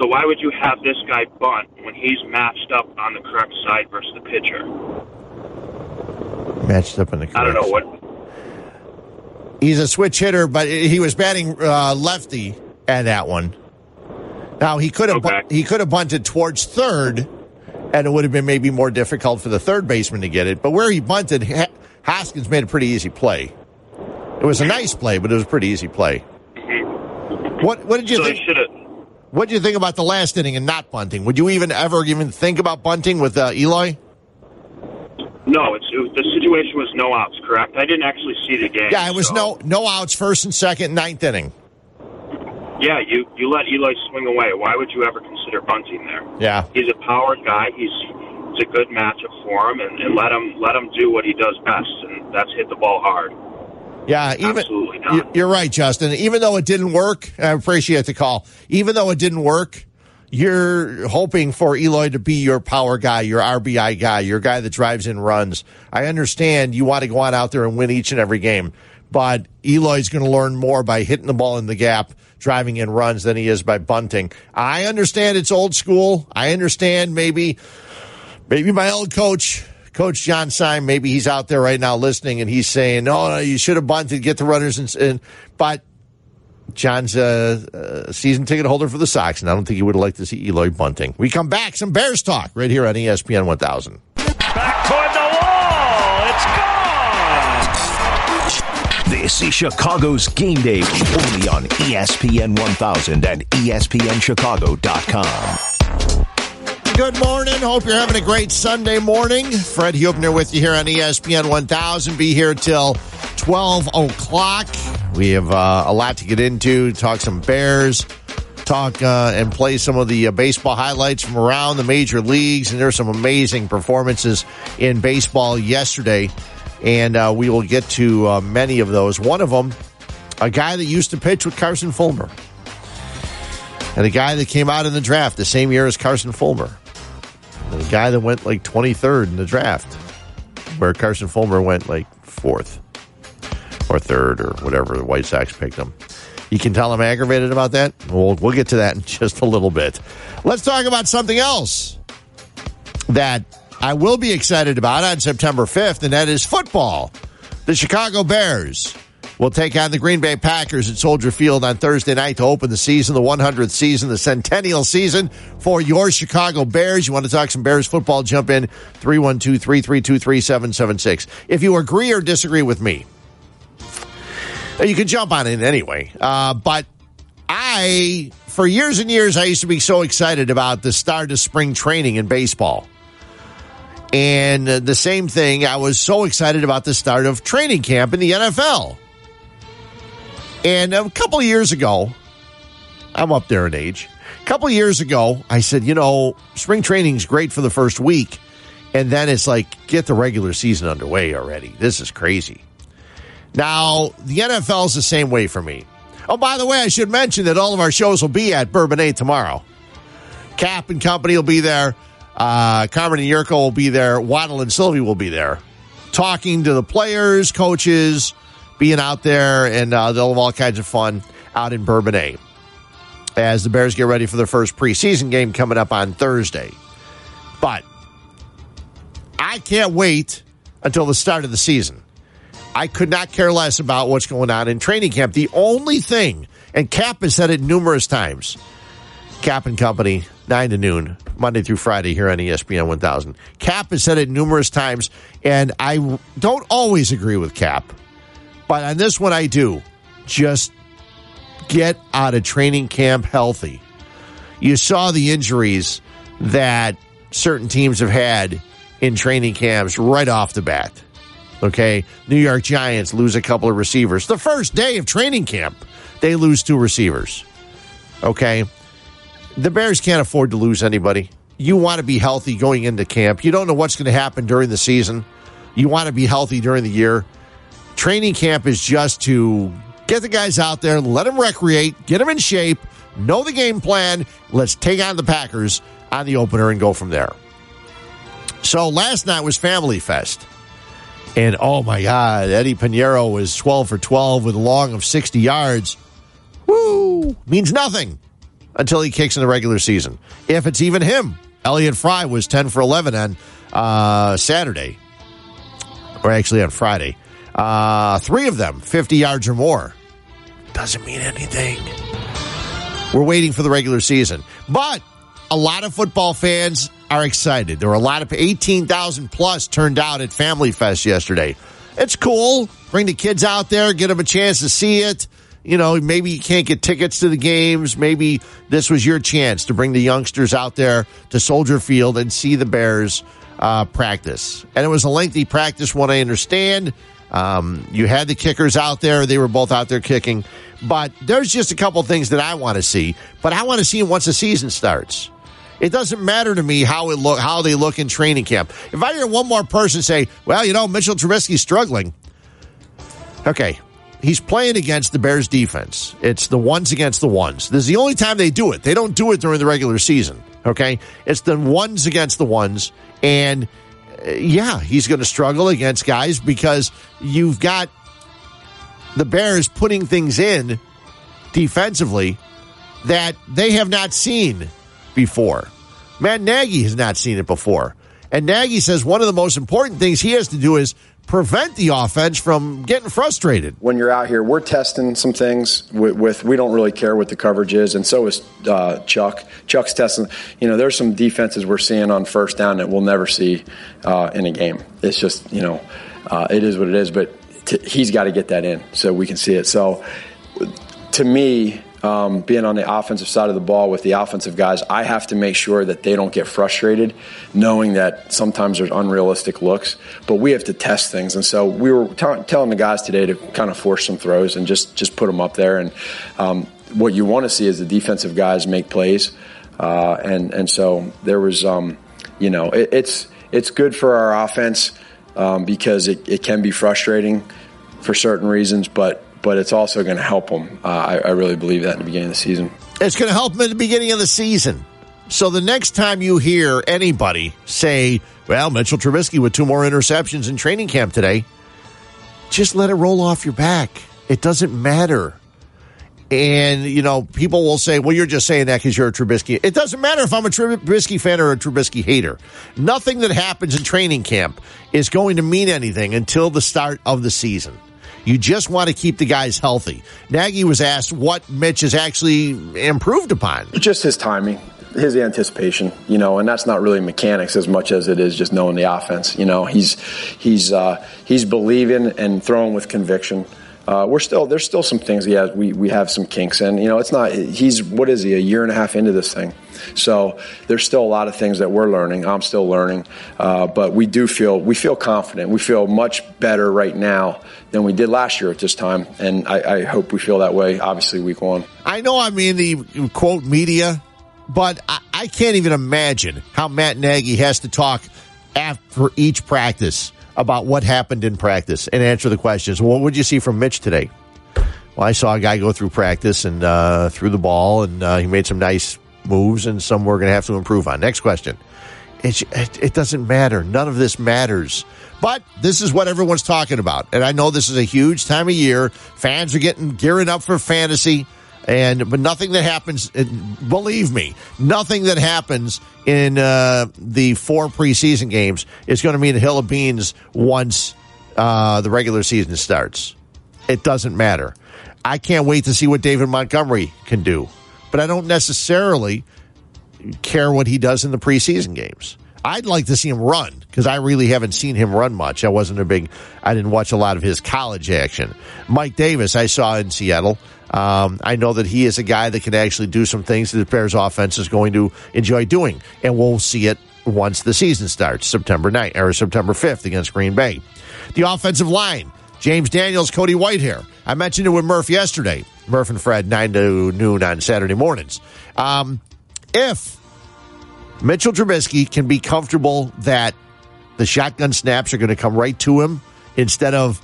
so why would you have this guy bunt when he's matched up on the correct side versus the pitcher? Matched up in the I don't know what. He's a switch hitter, but he was batting uh, lefty at that one. Now he could have bu- he could have bunted towards third, and it would have been maybe more difficult for the third baseman to get it. But where he bunted, Hoskins made a pretty easy play. It was a nice play, but it was a pretty easy play. What what did you so think? He should have. What do you think about the last inning and not bunting? Would you even ever even think about bunting with uh, Eloy? No, it's, it, the situation was no outs, correct? I didn't actually see the game. Yeah, it was so- no no outs, first and second, ninth inning. Yeah, you you let Eloy swing away. Why would you ever consider bunting there? Yeah. He's a power guy. He's it's a good matchup for him, and, and let him let him do what he does best, and that's hit the ball hard. Yeah, even Absolutely not. you're right, Justin. Even though it didn't work, I appreciate the call. Even though it didn't work, you're hoping for Eloy to be your power guy, your RBI guy, your guy that drives in runs. I understand you want to go on out there and win each and every game, but Eloy's going to learn more by hitting the ball in the gap, driving in runs than he is by bunting. I understand it's old school. I understand maybe maybe my old coach, Coach John Syme, maybe he's out there right now listening and he's saying, no, no you should have bunted, get the runners. And but John's a, a season ticket holder for the Sox, and I don't think he would have liked to see Eloy bunting. We come back, some Bears talk right here on ESPN 1000. Back toward the wall. It's gone. This is Chicago's Game Day only on ESPN 1000 and ESPNChicago.com. Good morning. Hope you're having a great Sunday morning. Fred Huebner with you here on ESPN 1000. Be here till 12 o'clock. We have uh, a lot to get into. Talk some Bears, talk uh, and play some of the uh, baseball highlights from around the major leagues. And there's some amazing performances in baseball yesterday. And uh, we will get to uh, many of those. One of them, a guy that used to pitch with Carson Fulmer. And a guy that came out in the draft the same year as Carson Fulmer. A guy that went like 23rd in the draft, where Carson Fulmer went like fourth or third or whatever the White Sox picked him. You can tell I'm aggravated about that. We'll, we'll get to that in just a little bit. Let's talk about something else that I will be excited about on September 5th, and that is football. The Chicago Bears will take on the Green Bay Packers at Soldier Field on Thursday night to open the season, the 100th season, the centennial season for your Chicago Bears. You want to talk some Bears football? Jump in 312 332 3776. If you agree or disagree with me, you can jump on it anyway. Uh, but I, for years and years, I used to be so excited about the start of spring training in baseball. And the same thing, I was so excited about the start of training camp in the NFL. And a couple years ago, I'm up there in age. A couple years ago, I said, you know, spring training's great for the first week. And then it's like, get the regular season underway already. This is crazy. Now, the NFL is the same way for me. Oh, by the way, I should mention that all of our shows will be at Bourbonnais tomorrow. Cap and company will be there. Uh, Carmen and Yurko will be there. Waddle and Silvy will be there, talking to the players, coaches, being out there, and uh, they'll have all kinds of fun out in Bourbonnais as the Bears get ready for their first preseason game coming up on Thursday. But I can't wait until the start of the season. I could not care less about what's going on in training camp. The only thing, and Cap has said it numerous times, Cap and Company, 9 to noon, Monday through Friday here on ESPN 1000. Cap has said it numerous times, and I don't always agree with Cap, but on this one I do. Just get out of training camp healthy. You saw the injuries that certain teams have had in training camps right off the bat. Okay. New York Giants lose a couple of receivers. The first day of training camp, they lose two receivers. Okay. The Bears can't afford to lose anybody. You want to be healthy going into camp. You don't know what's going to happen during the season. You want to be healthy during the year. Training camp is just to get the guys out there, let them recreate, get them in shape, know the game plan. Let's take on the Packers on the opener and go from there. So last night was Family Fest. And oh my God, Eddy Pineiro was 12 for 12 with a long of 60 yards. Woo! Means nothing until he kicks in the regular season. If it's even him. Elliott Fry was 10 for 11 on uh, Saturday, or actually on Friday. Uh, three of them, 50 yards or more. Doesn't mean anything. We're waiting for the regular season. But a lot of football fans are excited. There were a lot of 18,000 plus turned out at Family Fest yesterday. It's cool. Bring the kids out there, get them a chance to see it. you know, maybe you can't get tickets to the games. Maybe this was your chance to bring the youngsters out there to Soldier Field and see the Bears uh, practice. And it was a lengthy practice, what I understand. Um, you had the kickers out there; they were both out there kicking. But there's just a couple things that I want to see. But I want to see them once the season starts. It doesn't matter to me how it look, how they look in training camp. If I hear one more person say, "Well, you know, Mitchell Trubisky's struggling," okay, he's playing against the Bears defense. It's the ones against the ones. This is the only time they do it. They don't do it during the regular season. Okay, it's the ones against the ones, and yeah, he's going to struggle against guys because you've got the Bears putting things in defensively that they have not seen before. Matt Nagy has not seen it before. And Nagy says one of the most important things he has to do is prevent the offense from getting frustrated. When you're out here, we're testing some things with, with we don't really care what the coverage is, and so is uh, Chuck. Chuck's testing. You know, there's some defenses we're seeing on first down that we'll never see uh, in a game. It's just you know, uh, it is what it is. But t- he's got to get that in so we can see it. So to me, um, being on the offensive side of the ball with the offensive guys, I have to make sure that they don't get frustrated, knowing that sometimes there's unrealistic looks. But we have to test things, and so we were t- telling the guys today to kind of force some throws and just just put them up there. And um, what you want to see is the defensive guys make plays, uh, and and so there was, um, you know, it, it's it's good for our offense um, because it, it can be frustrating for certain reasons, but but it's also going to help them. Uh, I, I really believe that in the beginning of the season. It's going to help them at the beginning of the season. So the next time you hear anybody say, well, Mitchell Trubisky with two more interceptions in training camp today, just let it roll off your back. It doesn't matter. And, you know, people will say, well, you're just saying that because you're a Trubisky. It doesn't matter if I'm a Trubisky fan or a Trubisky hater. Nothing that happens in training camp is going to mean anything until the start of the season. You just want to keep the guys healthy. Nagy was asked what Mitch has actually improved upon. Just his timing, his anticipation, you know, and that's not really mechanics as much as it is just knowing the offense. You know, he's he's uh, he's believing and throwing with conviction. Uh, we're still there's still some things he has we we have some kinks in. You know, it's not he's what is he a year and a half into this thing, so there's still a lot of things that we're learning. I'm still learning, uh, but we do feel we feel confident. We feel much better right now than we did last year at this time, and I, I hope we feel that way. Obviously, week one. I know I'm in the quote media, but I, I can't even imagine how Matt Nagy has to talk after each practice about what happened in practice and answer the questions. What would you see from Mitch today? Well, I saw a guy go through practice and uh, threw the ball, and uh, he made some nice moves, and some we're going to have to improve on. Next question. It, it, it doesn't matter. None of this matters. But this is what everyone's talking about. And I know this is a huge time of year. Fans are getting gearing up for fantasy. And but nothing that happens, believe me, nothing that happens in uh, the four preseason games is going to mean a hill of beans once uh, the regular season starts. It doesn't matter. I can't wait to see what David Montgomery can do, but I don't necessarily care what he does in the preseason games. I'd like to see him run because I really haven't seen him run much. I wasn't a big, I didn't watch a lot of his college action. Mike Davis, I saw in Seattle. Um, I know that he is a guy that can actually do some things that the Bears offense is going to enjoy doing, and we'll see it once the season starts, September 9th or September 5th against Green Bay. The offensive line, James Daniels, Cody Whitehair. I mentioned it with Murph yesterday. Murph and Fred, 9 to noon on Saturday mornings. Um, if Mitchell Trubisky can be comfortable that the shotgun snaps are going to come right to him instead of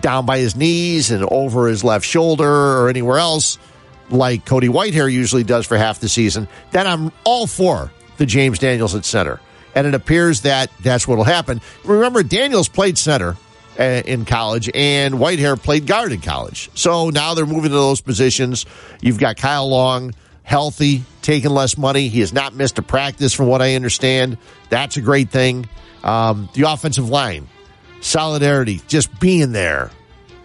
down by his knees and over his left shoulder or anywhere else, like Cody Whitehair usually does for half the season, then I'm all for the James Daniels at center. And it appears that that's what will happen. Remember, Daniels played center uh, in college and Whitehair played guard in college. So now they're moving to those positions. You've got Kyle Long healthy, taking less money. He has not missed a practice, from what I understand. That's a great thing. Um, the offensive line, solidarity, just being there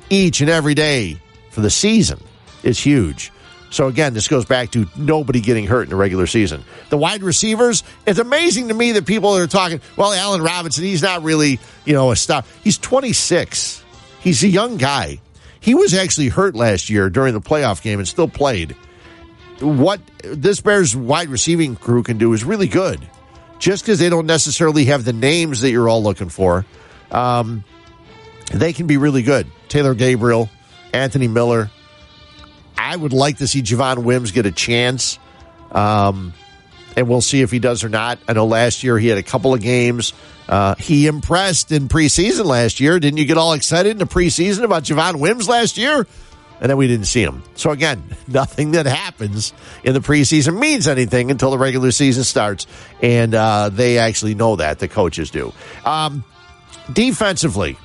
each and every day for the season is huge. So again, this goes back to nobody getting hurt in the regular season. The wide receivers, it's amazing to me that people are talking, well, Allen Robinson, he's not really, you know, a star. He's 26. He's a young guy. He was actually hurt last year during the playoff game and still played. What this Bears wide receiving crew can do is really good. Just because they don't necessarily have the names that you're all looking for, um, they can be really good. Taylor Gabriel, Anthony Miller. I would like to see Javon Wims get a chance. Um, and we'll see if he does or not. I know last year he had a couple of games. Uh, he impressed in preseason last year. Didn't you get all excited in the preseason about Javon Wims last year? And then we didn't see him. So again, nothing that happens in the preseason means anything until the regular season starts, and uh, they actually know that the coaches do. Um, defensively,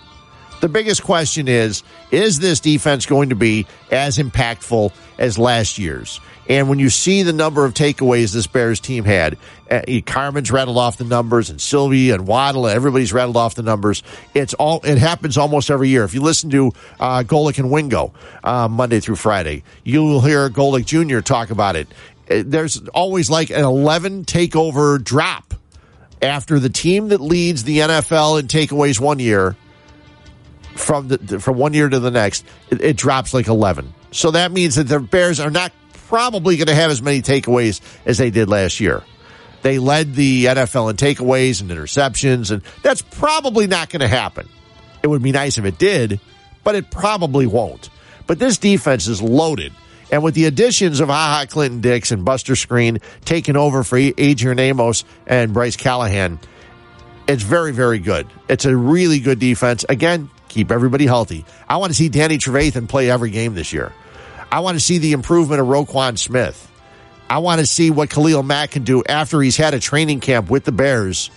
the biggest question is: Is this defense going to be as impactful as last year's? And when you see the number of takeaways this Bears team had, uh, Carmen's rattled off the numbers, and Silvy and Waddle, everybody's rattled off the numbers. It's all it happens almost every year. If you listen to uh, Golic and Wingo uh, Monday through Friday, you will hear Golic Jr. talk about it. Uh, There's always like an 11 takeover drop after the team that leads the NFL in takeaways one year from the from one year to the next, it, it drops like 11. So that means that the Bears are not probably going to have as many takeaways as they did last year. They led the NFL in takeaways and interceptions, and that's probably not going to happen. It would be nice if it did, but it probably won't. But this defense is loaded. And with the additions of Ha Ha Clinton-Dix and Buster Skrine taking over for Adrian Amos and Bryce Callahan, it's very, very good. It's a really good defense. Again, keep everybody healthy. I want to see Danny Trevathan play every game this year. I want to see the improvement of Roquan Smith. I want to see what Khalil Mack can do after he's had a training camp with the Bears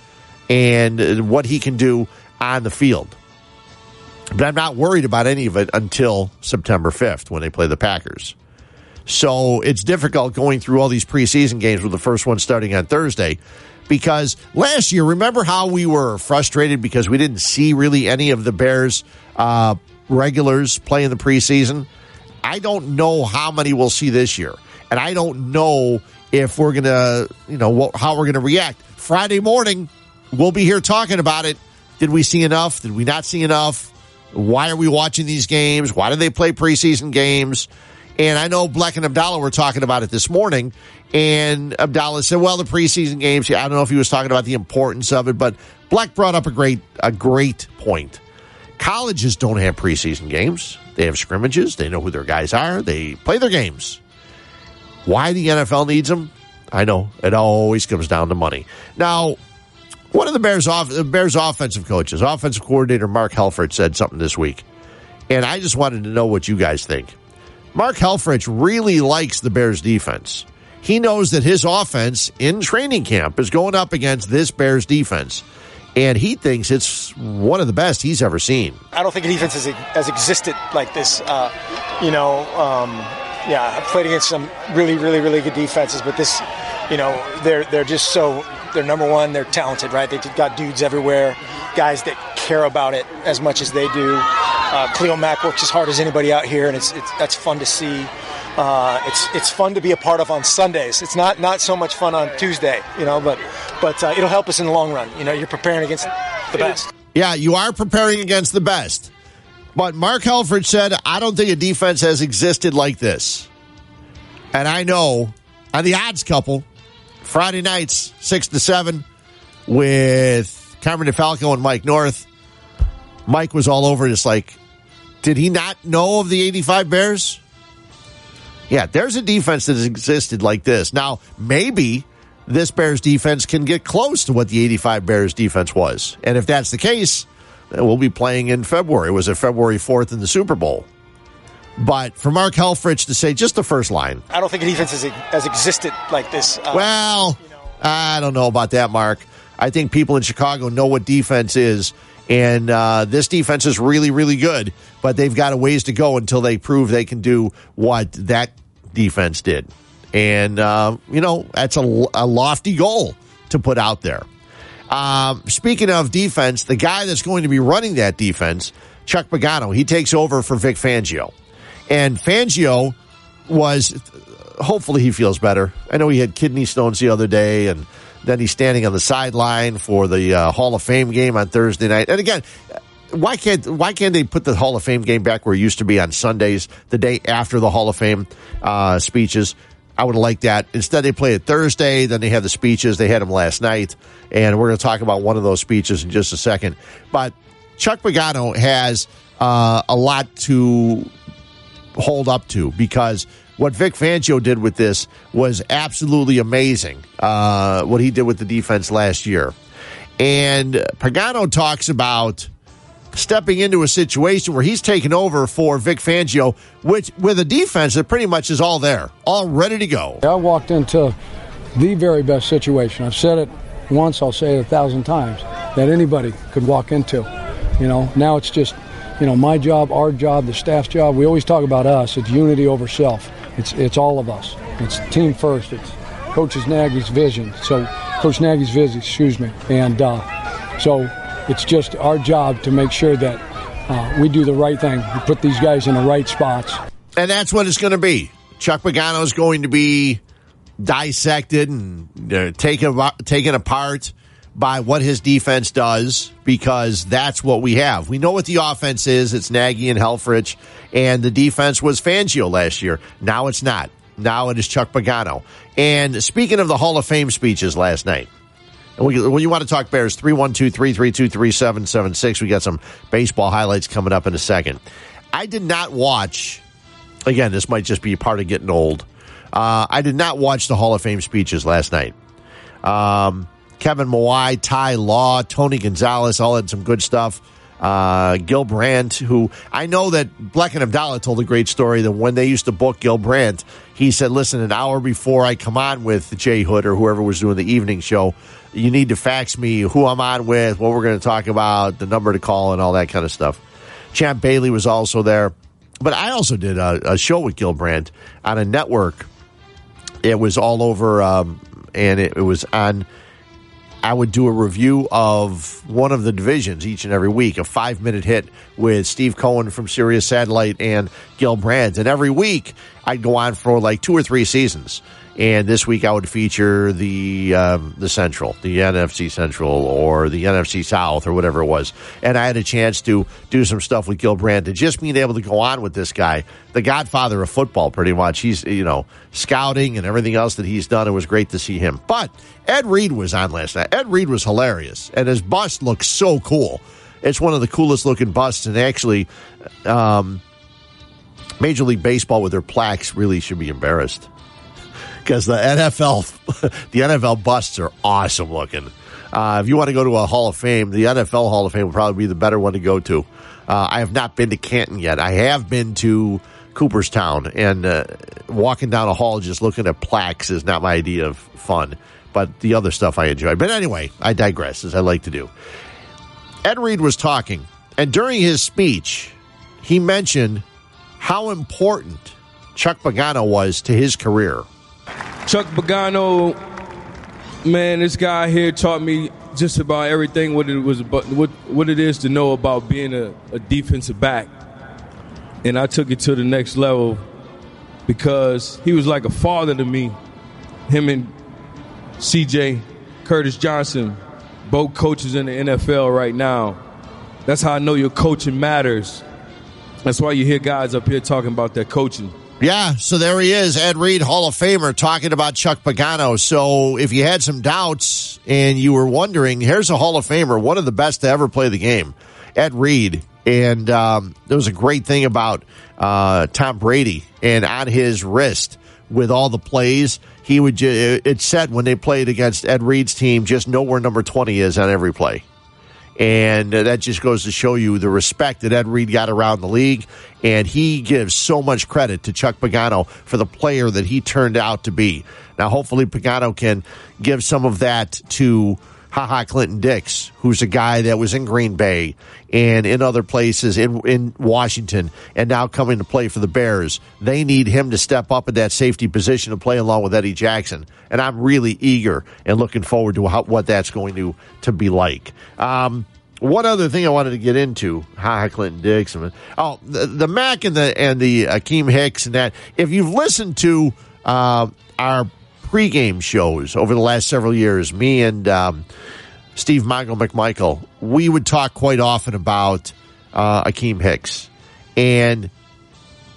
and what he can do on the field. But I'm not worried about any of it until September 5th when they play the Packers. So it's difficult going through all these preseason games with the first one starting on Thursday because last year, remember how we were frustrated because we didn't see really any of the Bears uh, regulars play in the preseason? I don't know how many we'll see this year. And I don't know if we're going to, you know, how we're going to react. Friday morning, we'll be here talking about it. Did we see enough? Did we not see enough? Why are we watching these games? Why do they play preseason games? And I know Black and Abdallah were talking about it this morning. And Abdallah said, well, the preseason games, I don't know if he was talking about the importance of it, but Black brought up a great, a great point. Colleges don't have preseason games. They have scrimmages. They know who their guys are. They play their games. Why the NFL needs them? I know it always comes down to money. Now, one of the Bears off the Bears offensive coaches, offensive coordinator Mark Helfrich said something this week, and I just wanted to know what you guys think. Mark Helfrich really likes the Bears defense. He knows that his offense in training camp is going up against this Bears defense, and he thinks it's one of the best he's ever seen. I don't think a defense has, has existed like this. Uh, you know, um, yeah, I've played against some really, really, really good defenses, but this, you know, they're they're just so they're number one. They're talented, right? They've got dudes everywhere, guys that care about it as much as they do. Uh, Khalil Mack works as hard as anybody out here, and it's, it's that's fun to see. Uh, it's it's fun to be a part of on Sundays. It's not not so much fun on Tuesday, you know, but but uh, it'll help us in the long run. You know, you're preparing against the best. Yeah, you are preparing against the best. But Mark Helfrich said, I don't think a defense has existed like this. And I know on the odds couple, Friday nights, 6 to 7, with Carmen DeFalco and Mike North, Mike was all over just like, did he not know of the 85 Bears? Yeah, there's a defense that has existed like this. Now, maybe this Bears defense can get close to what the 85 Bears defense was. And if that's the case, we'll be playing in February. It was it February 4th in the Super Bowl? But for Mark Helfrich to say just the first line. I don't think a defense has, has existed like this. Uh, well, you know. I don't know about that, Mark. I think people in Chicago know what defense is. And uh, this defense is really, really good, but they've got a ways to go until they prove they can do what that defense did. And, uh, you know, that's a, a, lofty goal to put out there. Um, speaking of defense, the guy that's going to be running that defense, Chuck Pagano, he takes over for Vic Fangio. And Fangio was, hopefully, he feels better. I know he had kidney stones the other day, and then he's standing on the sideline for the uh, Hall of Fame game on Thursday night. And again, why can't why can't they put the Hall of Fame game back where it used to be on Sundays, the day after the Hall of Fame uh, speeches? I would like that. Instead, they play it Thursday. Then they have the speeches. They had them last night, and we're going to talk about one of those speeches in just a second. But Chuck Pagano has uh, a lot to hold up to because what Vic Fangio did with this was absolutely amazing. Uh, what he did with the defense last year, and Pagano talks about stepping into a situation where he's taken over for Vic Fangio, which with a defense that pretty much is all there, all ready to go. I walked into the very best situation. I've said it once, I'll say it a thousand times, that anybody could walk into. You know, now it's just, you know, my job, our job, the staff's job. We always talk about us. It's unity over self. It's it's all of us. It's team first. It's Coach Nagy's vision. So Coach Nagy's vision, excuse me. And uh, so it's just our job to make sure that uh, we do the right thing. We put these guys in the right spots. And that's what it's going to be. Chuck Pagano is going to be dissected and uh, taken taken apart by what his defense does because that's what we have. We know what the offense is. It's Nagy and Helfrich, and the defense was Fangio last year. Now it's not. Now it is Chuck Pagano. And speaking of the Hall of Fame speeches last night, when you want to talk Bears, 312 332 3776. We got some baseball highlights coming up in a second. I did not watch, again, this might just be part of getting old. Uh, I did not watch the Hall of Fame speeches last night. Um, Kevin Mawae, Ty Law, Tony Gonzalez all had some good stuff. Uh, Gil Brandt, who I know that Black and Abdallah told a great story that when they used to book Gil Brandt, he said, listen, an hour before I come on with Jay Hood or whoever was doing the evening show, you need to fax me who I'm on with, what we're going to talk about, the number to call, and all that kind of stuff. Champ Bailey was also there. But I also did a, a show with Gil Brandt on a network. It was all over, um, and it, it was on. I would do a review of one of the divisions each and every week, a five minute hit with Steve Cohen from Sirius Satellite and Gil Brandt. And every week I'd go on for like two or three seasons. And this week I would feature the um, the Central, the NFC Central, or the NFC South, or whatever it was. And I had a chance to do some stuff with Gil Brandt and just being able to go on with this guy, the godfather of football, pretty much. He's you know scouting and everything else that he's done. It was great to see him. But Ed Reed was on last night. Ed Reed was hilarious, and his bust looks so cool. It's one of the coolest looking busts, and actually. Um, Major League Baseball with their plaques really should be embarrassed because the NFL, the NFL busts are awesome looking. Uh, if you want to go to a Hall of Fame, the NFL Hall of Fame would probably be the better one to go to. Uh, I have not been to Canton yet. I have been to Cooperstown, and uh, walking down a hall just looking at plaques is not my idea of fun. But the other stuff I enjoy. But anyway, I digress, as I like to do. Ed Reed was talking, and during his speech, he mentioned how important Chuck Pagano was to his career. Chuck Pagano, man, this guy here taught me just about everything what it was about, what what it is to know about being a, a defensive back, and I took it to the next level because he was like a father to me. Him and C.J. Curtis Johnson, both coaches in the NFL right now. That's how I know your coaching matters. That's why you hear guys up here talking about their coaching. Yeah, so there he is, Ed Reed, Hall of Famer, talking about Chuck Pagano. So if you had some doubts and you were wondering, here's a Hall of Famer, one of the best to ever play the game, Ed Reed. And um, there was a great thing about uh, Tom Brady and on his wrist with all the plays. He would. Ju- it said when they played against Ed Reed's team, just know where number twenty is on every play. And uh, that just goes to show you the respect that Ed Reed got around the league. And he gives so much credit to Chuck Pagano for the player that he turned out to be. Now, hopefully, Pagano can give some of that to Ha Ha Clinton-Dix, who's a guy that was in Green Bay and in other places in in Washington and now coming to play for the Bears. They need him to step up at that safety position to play along with Eddie Jackson. And I'm really eager and looking forward to how, what that's going to to be like. Um, one other thing I wanted to get into, Ha Ha Clinton-Dix. Oh, the, the Mack and the and the Akiem Hicks and that. If you've listened to uh, our pregame shows over the last several years, me and um, Steve Mongo McMichael, we would talk quite often about uh, Akiem Hicks. And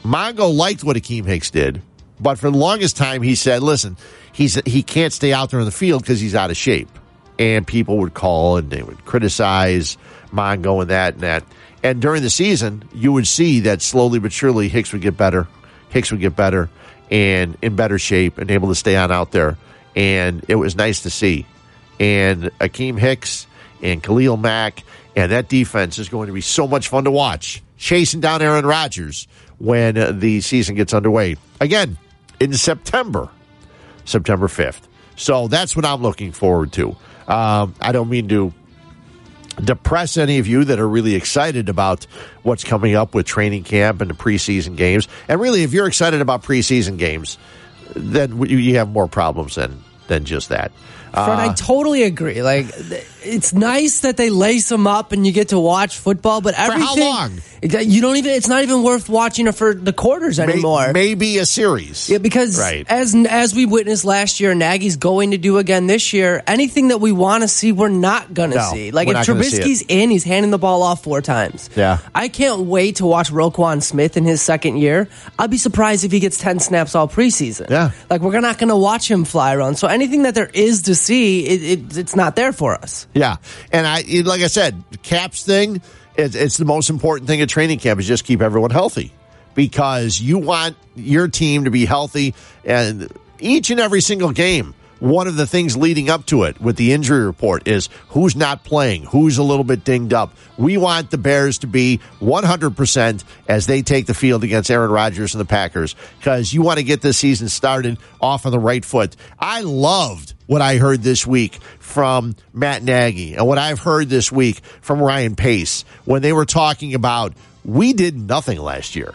Mongo liked what Akiem Hicks did, but for the longest time he said, listen, he's he can't stay out there in the field because he's out of shape. And people would call and they would criticize Mongo and that and that. And during the season, you would see that slowly but surely Hicks would get better. Hicks would get better and in better shape and able to stay on out there. And it was nice to see. And Akiem Hicks and Khalil Mack and that defense is going to be so much fun to watch. Chasing down Aaron Rodgers when the season gets underway. Again, in September, September 5th. So that's what I'm looking forward to. Um, I don't mean to depress any of you that are really excited about what's coming up with training camp and the preseason games. And really, if you're excited about preseason games, then you have more problems than than just that. Fred, I Uh, totally agree. Like, it's nice that they lace them up and you get to watch football, but how everything. long? You don't even. It's not even worth watching it for the quarters anymore. maybe a series. Yeah, because Right. as as we witnessed last year, Nagy's going to do again this year. Anything that we want to see, we're not going to No, see. Like if not gonna see it. Trubisky's in, he's handing the ball off four times. Yeah. I can't wait to watch Roquan Smith in his second year. I'd be surprised if he gets ten snaps all preseason. Yeah. like we're not going to watch him fly around. So anything that there is to see, it, it, it's not there for us. Yeah, and I like I said, Caps thing. It's, it's the most important thing at training camp is just keep everyone healthy because you want your team to be healthy and each and every single game. One of the things leading up to it with the injury report is who's not playing, who's a little bit dinged up. We want the Bears to be 100% as they take the field against Aaron Rodgers and the Packers because you want to get this season started off on the right foot. I loved what I heard this week from Matt Nagy and what I've heard this week from Ryan Pace when they were talking about we did nothing last year.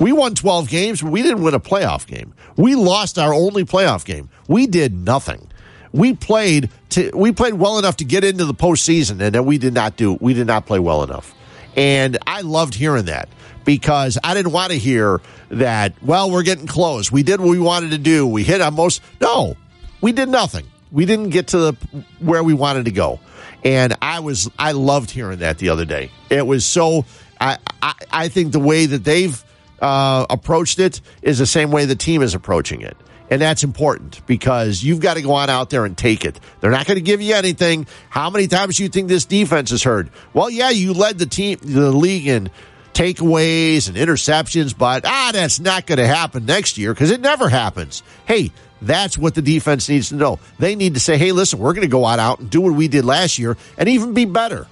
We won 12 games, but we didn't win a playoff game. We lost our only playoff game. We did nothing. We played to, we played well enough to get into the postseason, and then we did not do we did not play well enough. And I loved hearing that because I didn't want to hear that. Well, we're getting close. We did what we wanted to do. We hit on most. No, we did nothing. We didn't get to the where we wanted to go. And I was I loved hearing that the other day. It was so. I I, I think the way that they've uh, approached it is the same way the team is approaching it. And that's important because you've got to go on out there and take it. They're not going to give you anything. How many times do you think this defense has heard? Well, yeah, you led the team, the league in takeaways and interceptions, but ah, that's not going to happen next year because it never happens. Hey, that's what the defense needs to know. They need to say, hey, listen, we're going to go on out and do what we did last year and even be better.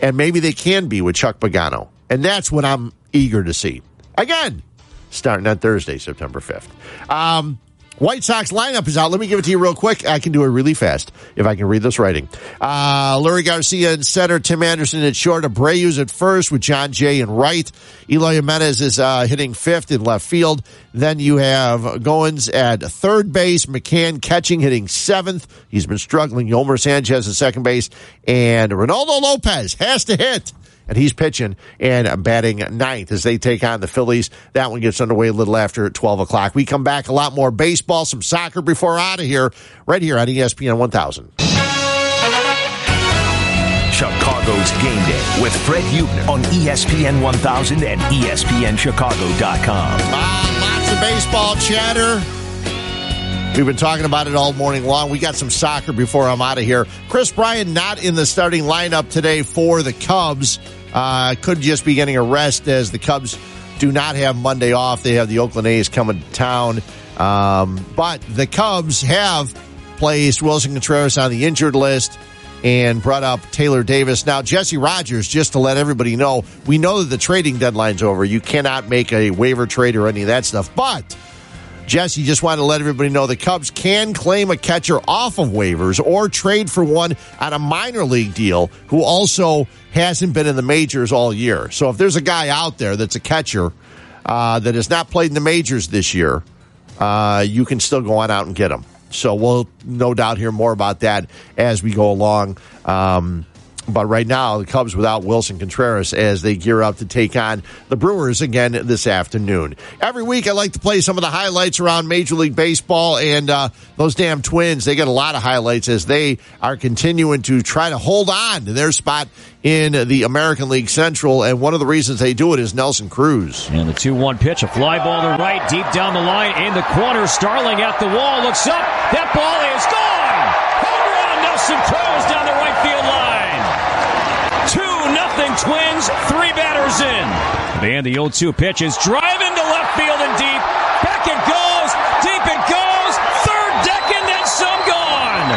And maybe they can be with Chuck Pagano. And that's what I'm eager to see. Again, starting on Thursday, September 5th. Um, White Sox lineup is out. Let me give it to you real quick. I can do it really fast if I can read this writing. Uh, Leury Garcia in center, Tim Anderson at short, Abreu's at first with Jon Jay in right. Eloy Jimenez is uh, hitting fifth in left field. Then you have Goins at third base, McCann catching, hitting seventh. He's been struggling. Yolmer Sanchez at second base, and Reynaldo Lopez has to hit and he's pitching and batting ninth as they take on the Phillies. That one gets underway a little after 12 o'clock. We come back, a lot more baseball, some soccer before out of here, right here on ESPN 1000. Chicago's Game Day with Fred Huebner on ESPN 1000 and ESPNChicago.com. Ah, lots of baseball chatter. We've been talking about it all morning long. We got some soccer before I'm out of here. Kris Bryant not in the starting lineup today for the Cubs. Uh, could just be getting a rest as the Cubs do not have Monday off. They have the Oakland A's coming to town. Um, but the Cubs have placed Willson Contreras on the injured list and brought up Taylor Davis. Now, Jesse Rogers, just to let everybody know, we know that the trading deadline's over. You cannot make a waiver trade or any of that stuff. But Jesse just wanted to let everybody know the Cubs can claim a catcher off of waivers or trade for one on a minor league deal who also hasn't been in the majors all year. So if there's a guy out there that's a catcher uh, that has not played in the majors this year, uh, you can still go on out and get him. So we'll no doubt hear more about that as we go along. Um, But right now, the Cubs without Willson Contreras as they gear up to take on the Brewers again this afternoon. Every week, I like to play some of the highlights around Major League Baseball, and uh, those damn Twins, they get a lot of highlights as they are continuing to try to hold on to their spot in the American League Central. And one of the reasons they do it is Nelson Cruz. And the 2 1 pitch, a fly ball to right, deep down the line, in the corner. Starling at the wall, looks up. That ball is gone! Twins, three batters in. And the 0 2 pitch is driving to left field and deep. Back it goes, deep it goes. Third deck and then some gone.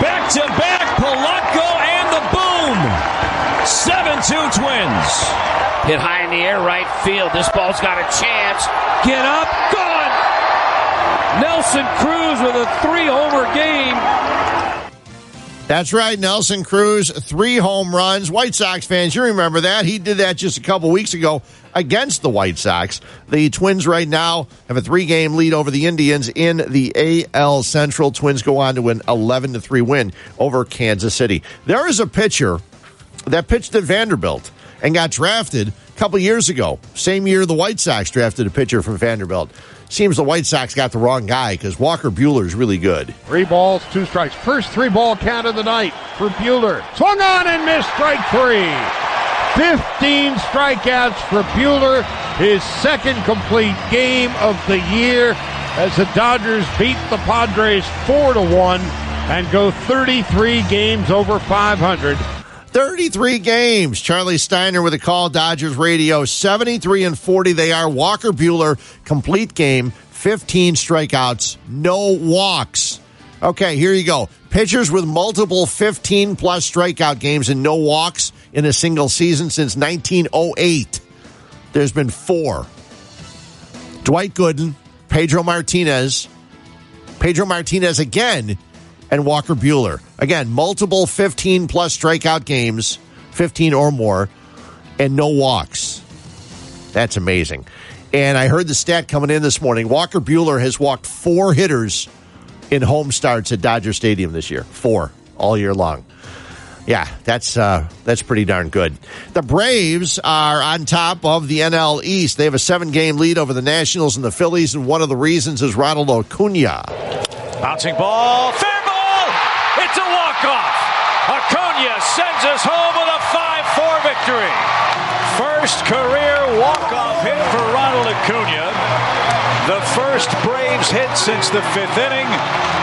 Back to back, Polanco and the boom. 7 2 Twins. Hit high in the air, right field. This ball's got a chance. Get up, gone. Nelson Cruz with a three homer game. That's right, Nelson Cruz, three home runs. White Sox fans, you remember that. He did that just a couple weeks ago against the White Sox. The Twins right now have a three game lead over the Indians in the AL Central. Twins go on to win 11 to 3 win over Kansas City. There is a pitcher that pitched at Vanderbilt and got drafted a couple years ago. Same year the White Sox drafted a pitcher from Vanderbilt. Seems the White Sox got the wrong guy because Walker Buehler is really good. Three balls, two strikes. First three ball count of the night for Buehler. Swung on and missed strike three. 15 strikeouts for Buehler, his second complete game of the year as the Dodgers beat the Padres 4 to 1 and go 33 games over 500. 33 games. Charlie Steiner with a call, Dodgers radio. 73 and 40 they are. Walker Buehler, complete game, 15 strikeouts, no walks. Okay, here you go. Pitchers with multiple 15 plus strikeout games and no walks in a single season since 1908. There's been four. Dwight Gooden, Pedro Martinez, Pedro Martinez again, and Walker Buehler. Again, multiple 15 plus strikeout games, 15 or more, and no walks. That's amazing. And I heard the stat coming in this morning. Walker Buehler has walked four hitters in home starts at Dodger Stadium this year. Four all year long. Yeah, that's uh, that's pretty darn good. The Braves are on top of the NL East. They have a seven-game lead over the Nationals and the Phillies, and one of the reasons is Ronald Acuna. Bouncing ball. It's a walk-off. Acuna sends us home with a 5-4 victory. First career walk-off hit for Ronald Acuna. The first Braves hit since the fifth inning.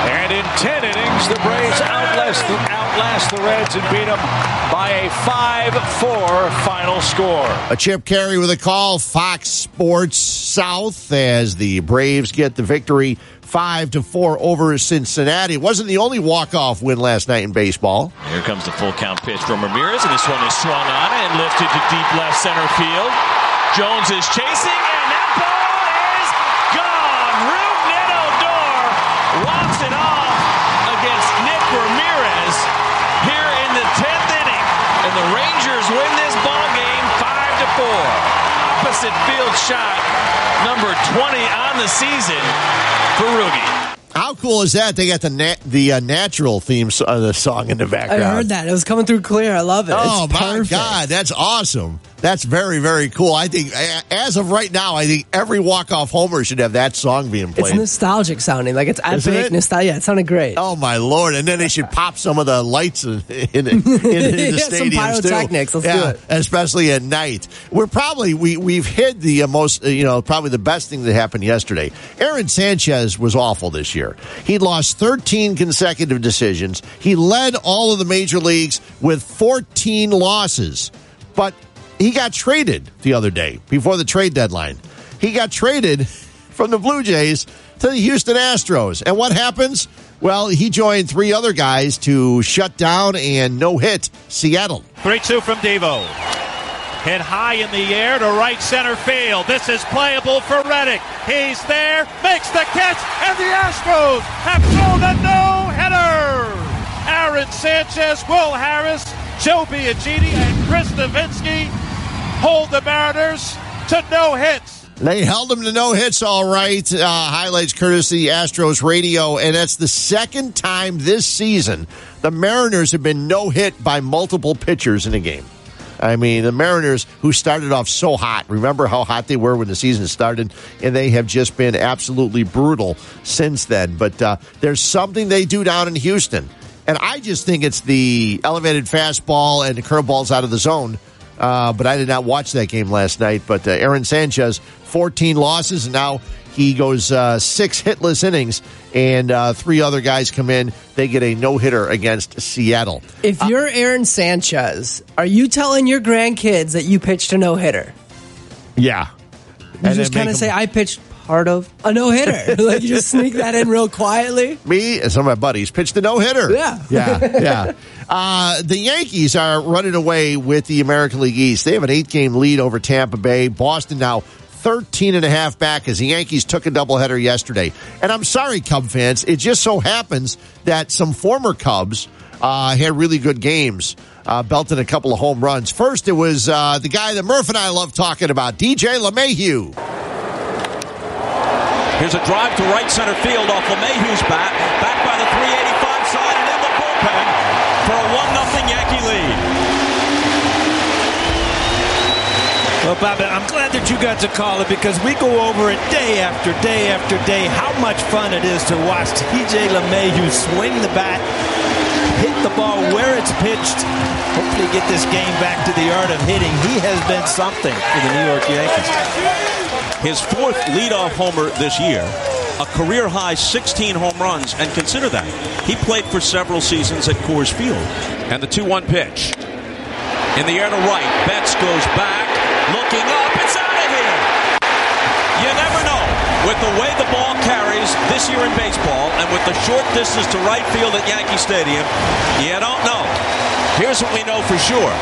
And in 10 innings, the Braves outlast, outlast the Reds and beat them by a 5-4 final score. A Chip Caray with a call, Fox Sports South, as the Braves get the victory five to four over Cincinnati. It wasn't the only walk-off win last night in baseball. Here comes the full count pitch from Ramirez, and this one is swung on and lifted to deep left center field. Jones is chasing, and that ball is gone. Rougned Odor walks it off against Nick Ramirez here in the 10th inning, and the Rangers win this ball game five to four. Opposite field shot number 20 on the season for Rugi. How cool is that? They got the nat- the uh, natural theme so- uh, the song in the background. I heard that. It was coming through clear. I love it. Oh It's my perfect. God, that's awesome! That's very very cool. I think as of right now, I think every walk off homer should have that song being played. It's nostalgic sounding. Like it's epic it? nostalgia. Yeah, it sounded great. Oh my lord! And then they should pop some of the lights in, in, in, in the Yeah, some stadiums too. pyrotechnics. Let's do it. especially at night. We're probably we we've hid the uh, most uh, you know probably the best thing that happened yesterday. Aaron Sanchez was awful this year. He lost 13 consecutive decisions. He led all of the major leagues with 14 losses, but he got traded the other day before the trade deadline. He got traded from the Blue Jays to the Houston Astros. And what happens? Well, he joined three other guys to shut down and no hit Seattle. 3 2 from Devo. Hit high in the air to right center field. This is playable for Reddick. He's there, makes the catch, and the Astros have thrown a no hitter. Aaron Sanchez, Will Harris, Joe Biagini, and Chris Devenski hold the Mariners to no hits. They held them to no hits, all right. Uh, highlights courtesy Astros radio, and that's the second time this season the Mariners have been no hit by multiple pitchers in a game. I mean, the Mariners, who started off so hot, remember how hot they were when the season started, and they have just been absolutely brutal since then. But uh, there's something they do down in Houston, and I just think it's the elevated fastball and the curveballs out of the zone. Uh, but I did not watch that game last night. But uh, Aaron Sanchez, 14 losses, and now he goes uh, six hitless innings, and uh, three other guys come in. They get a no hitter against Seattle. If you're Aaron Sanchez, are you telling your grandkids that you pitched a no hitter? Yeah. You just kind of say, I pitched part of a no hitter. like you just sneak that in real quietly. Me and some of my buddies pitched a no hitter. Yeah. Yeah. Yeah. Uh, the Yankees are running away with the American League East. They have an eight game lead over Tampa Bay. Boston now 13 and a half back as the Yankees took a doubleheader yesterday. And I'm sorry, Cub fans. It just so happens that some former Cubs uh, had really good games, uh, belted a couple of home runs. First, it was uh, the guy that Murph and I love talking about, DJ LeMahieu. Here's a drive to right center field off LeMahieu's bat, back by the 385 side and in the bullpen for a 1 0 Yankee lead. Well, Bobby, I'm glad that you got to call it because we go over it day after day after day. How much fun it is to watch DJ LeMahieu swing the bat, hit the ball where it's pitched. Hopefully, get this game back to the art of hitting. He has been something for the New York Yankees. His fourth leadoff homer this year, a career high 16 home runs, and consider that. He played for several seasons at Coors Field. And the 2 1 pitch. In the air to right, Betts goes back, looking up, it's out of here! You never know. With the way the ball carries this year in baseball, and with the short distance to right field at Yankee Stadium, you don't know. Here's what we know for sure.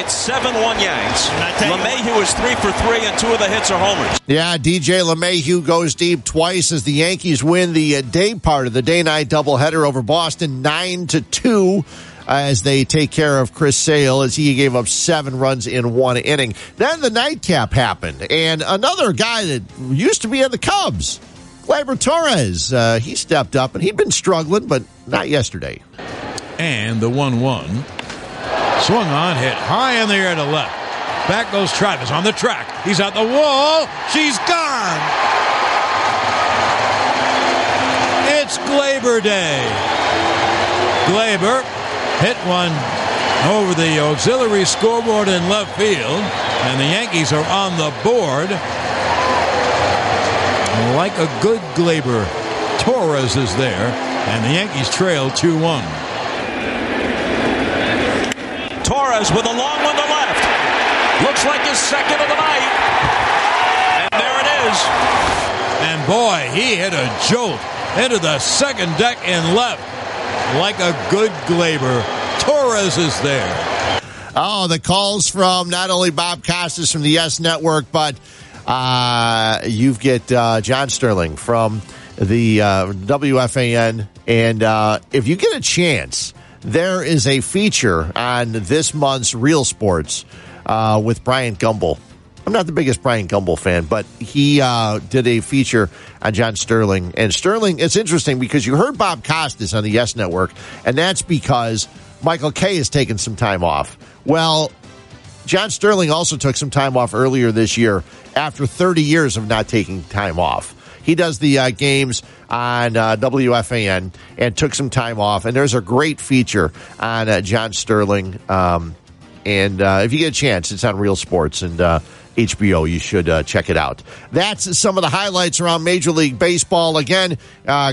It's 7 1 Yanks. LeMahieu is 3 for 3, and two of the hits are homers. Yeah, DJ LeMahieu goes deep twice as the Yankees win the uh, day part of the day night doubleheader over Boston 9 to 2 as they take care of Chris Sale as he gave up seven runs in one inning. Then the nightcap happened, and another guy that used to be in the Cubs, Gleyber Torres, uh, he stepped up and he'd been struggling, but not yesterday. And the 1 1. Swung on, hit high in the air to left. Back goes Travis on the track. He's at the wall. She's gone. It's Gleyber Day. Gleyber hit one over the auxiliary scoreboard in left field, and the Yankees are on the board. Like a good Gleyber, Torres is there, and the Yankees trail 2 1. Torres with a long one to left. Looks like his second of the night. And there it is. And boy, he hit a jolt into the second deck and left like a good Gleyber. Torres is there. Oh, the calls from not only Bob Costas from the Yes Network, but uh, you get uh, John Sterling from the uh, WFAN. And uh, if you get a chance, there is a feature on this month's Real Sports uh, with Brian Gumbel. I'm not the biggest Brian Gumbel fan, but he uh, did a feature on John Sterling. And Sterling, it's interesting because you heard Bob Costas on the Yes Network, and that's because Michael Kay has taken some time off. Well, John Sterling also took some time off earlier this year after 30 years of not taking time off. He does the uh, games on uh, WFAN and took some time off. And there's a great feature on uh, John Sterling. Um, and uh, if you get a chance, it's on Real Sports and uh, HBO. You should uh, check it out. That's some of the highlights around Major League Baseball. Again,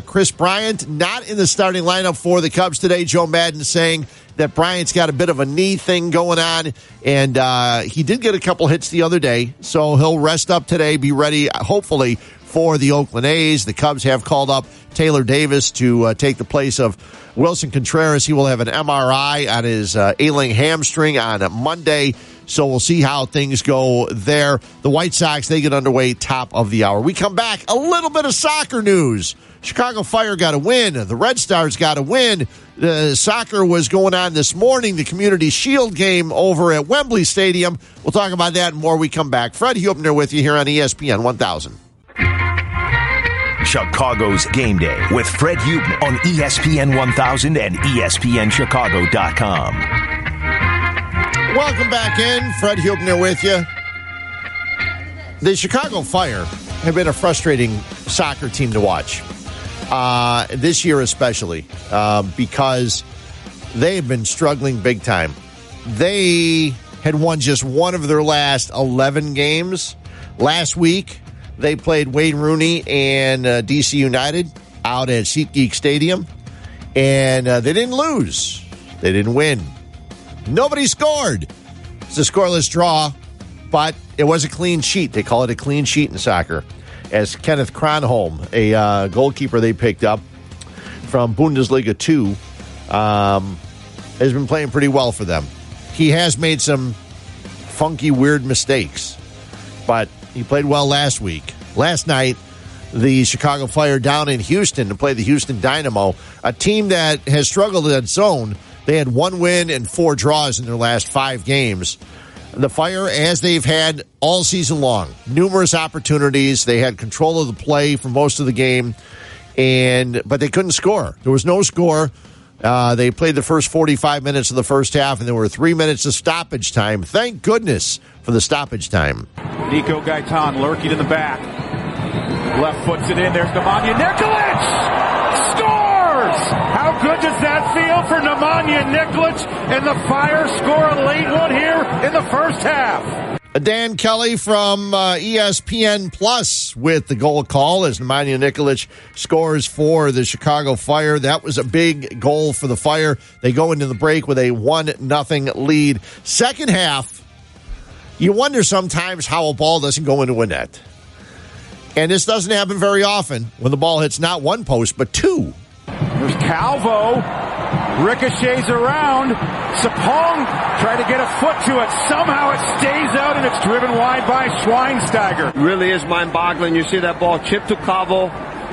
Kris Bryant not in the starting lineup for the Cubs today. Joe Maddon saying that Bryant's got a bit of a knee thing going on, and uh, he did get a couple hits the other day, so he'll rest up today, be ready, hopefully, for the Oakland A's. The Cubs have called up Taylor Davis to uh, take the place of Willson Contreras. He will have an MRI on his uh, ailing hamstring on Monday. So we'll see how things go there. The White Sox, they get underway top of the hour. We come back, a little bit of soccer news. Chicago Fire got a win. The Red Stars got a win. The soccer was going on this morning, the Community Shield game over at Wembley Stadium. We'll talk about that and more we come back. Fred Huebner with you here on ESPN 1000. Chicago's Game Day with Fred Huebner on ESPN 1000 and ESPNChicago.com. Welcome back in. Fred Huebner with you. The Chicago Fire have been a frustrating soccer team to watch. Uh, this year, especially, uh, because they have been struggling big time. They had won just one of their last 11 games. Last week, they played Wayne Rooney and uh, DC United out at SeatGeek Stadium, and uh, they didn't lose. They didn't win. Nobody scored. It's a scoreless draw, but it was a clean sheet. They call it a clean sheet in soccer. As Kenneth Kronholm, a uh, goalkeeper they picked up from Bundesliga 2, um, has been playing pretty well for them. He has made some funky, weird mistakes, but he played well last week. Last night, the Chicago Fire down in Houston to play the Houston Dynamo, a team that has struggled in its own. They had one win and four draws in their last five games. The Fire, as they've had all season long, numerous opportunities. They had control of the play for most of the game, and but they couldn't score. There was no score. Uh, they played the first 45 minutes of the first half, and there were three minutes of stoppage time. Thank goodness for the stoppage time. Nico Gaitan lurking in the back. Left foots it in. There's Nemanja Nikolic. Scores! How good does that feel for Nemanja Nikolic? And the Fire score a late one here in the first half. Dan Kelly from uh, ESPN Plus with the goal call as Nemanja Nikolic scores for the Chicago Fire. That was a big goal for the Fire. They go into the break with a one nothing lead. Second half, you wonder sometimes how a ball doesn't go into a net. And this doesn't happen very often when the ball hits not one post but two. There's Calvo. Ricochets around. Sapong tried to get a foot to it. Somehow it stays out and it's driven wide by Schweinsteiger. really is mind-boggling. You see that ball chip to Cavo,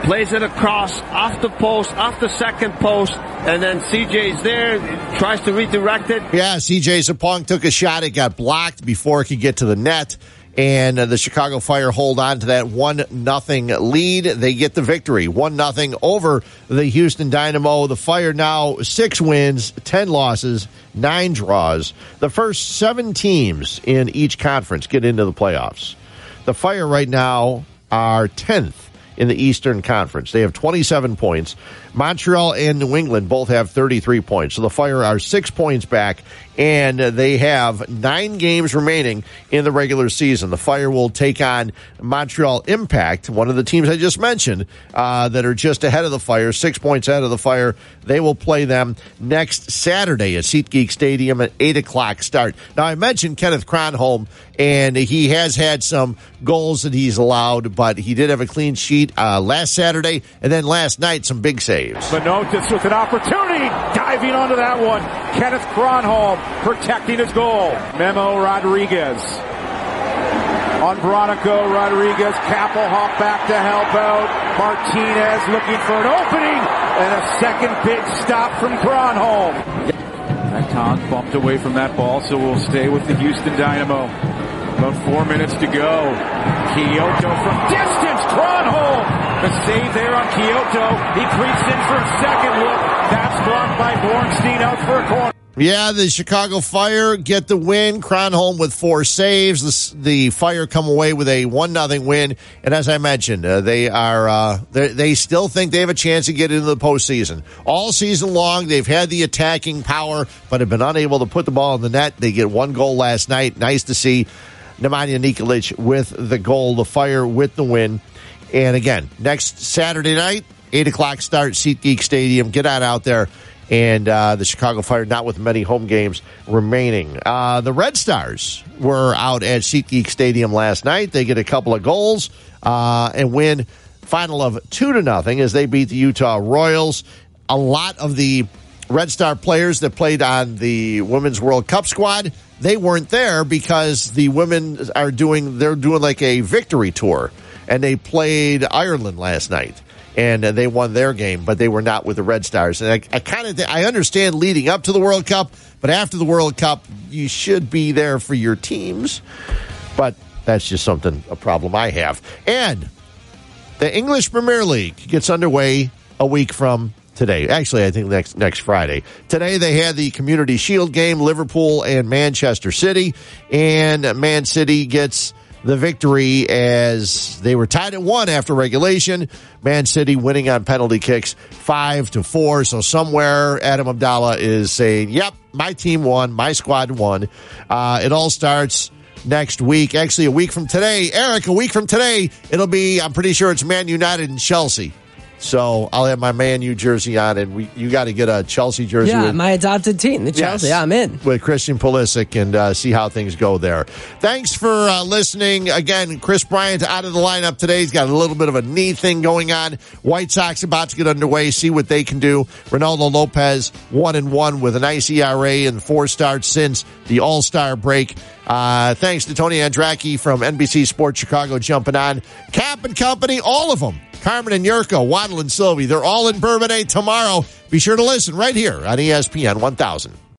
plays it across, off the post, off the second post, and then CJ's there, tries to redirect it. Yeah, CJ Sapong took a shot. It got blocked before it could get to the net. And uh, the Chicago Fire hold on to that one nothing lead. They get the victory, one nothing over the Houston Dynamo. The Fire now six wins, ten losses, nine draws. The first seven teams in each conference get into the playoffs. The Fire right now are tenth in the Eastern Conference. They have 27 points. Montreal and New England both have 33 points. So the Fire are six points back, and they have nine games remaining in the regular season. The Fire will take on Montreal Impact, one of the teams I just mentioned, uh, that are just ahead of the Fire, six points ahead of the Fire. They will play them next Saturday at SeatGeek Stadium at 8 o'clock start. Now, I mentioned Kenneth Kronholm, and he has had some goals that he's allowed, but he did have a clean sheet uh, last Saturday, and then last night, some big saves. Manotas with an opportunity, diving onto that one. Kenneth Kronholm protecting his goal. Memo Rodriguez. On Bronico Rodriguez, Kappelhof back to help out. Martinez looking for an opening, and a second big stop from Kronholm. Tom bumped away from that ball, so we'll stay with the Houston Dynamo. About four minutes to go. Quioto from distance, Kronholm. The save there on Quioto. He creeps in for a second look. That's blocked by Bornstein out for a corner. Yeah, the Chicago Fire get the win. Kronholm with four saves. The, the Fire come away with a one nothing win. And as I mentioned, uh, they are uh, they still think they have a chance to get into the postseason. All season long, they've had the attacking power, but have been unable to put the ball in the net. They get one goal last night. Nice to see Nemanja Nikolic with the goal. The Fire with the win. And again, next Saturday night, eight o'clock start, SeatGeek Stadium. Get on out there and uh, the Chicago Fire not with many home games remaining. Uh, the Red Stars were out at SeatGeek Stadium last night. They get a couple of goals uh, and win final of two to nothing as they beat the Utah Royals. A lot of the Red Star players that played on the Women's World Cup squad, they weren't there because the women are doing, they're doing like a victory tour. And they played Ireland last night and they won their game, but they were not with the Red Stars. And I, I kind of, I understand leading up to the World Cup, but after the World Cup, you should be there for your teams. But that's just something, a problem I have. And the English Premier League gets underway a week from today. Actually, I think next next Friday. Today they had the Community Shield game, Liverpool and Manchester City, and Man City gets the victory as they were tied at one after regulation. Man City winning on penalty kicks five to four. So somewhere Adam Abdallah is saying, "Yep, my team won, my squad won." Uh, it all starts next week. Actually, a week from today, Eric. A week from today, it'll be. I'm pretty sure it's Man United and Chelsea. So I'll have my Man U jersey on, and we, you got to get a Chelsea jersey. Yeah, with, my adopted team, the Chelsea. Yes. Yeah, I'm in. with Christian Pulisic and uh, see how things go there. Thanks for uh, listening. Again, Chris Bryant out of the lineup today. He's got a little bit of a knee thing going on. White Sox about to get underway. See what they can do. Reynaldo Lopez one and one with a nice ERA and four starts since the All Star break. Uh, thanks to Tony Andracki from NBC Sports Chicago jumping on. Cap and Company, all of them. Carmen and Jurko, Waddle and Silvy, they're all in Bourbonnais tomorrow. Be sure to listen right here on ESPN 1000.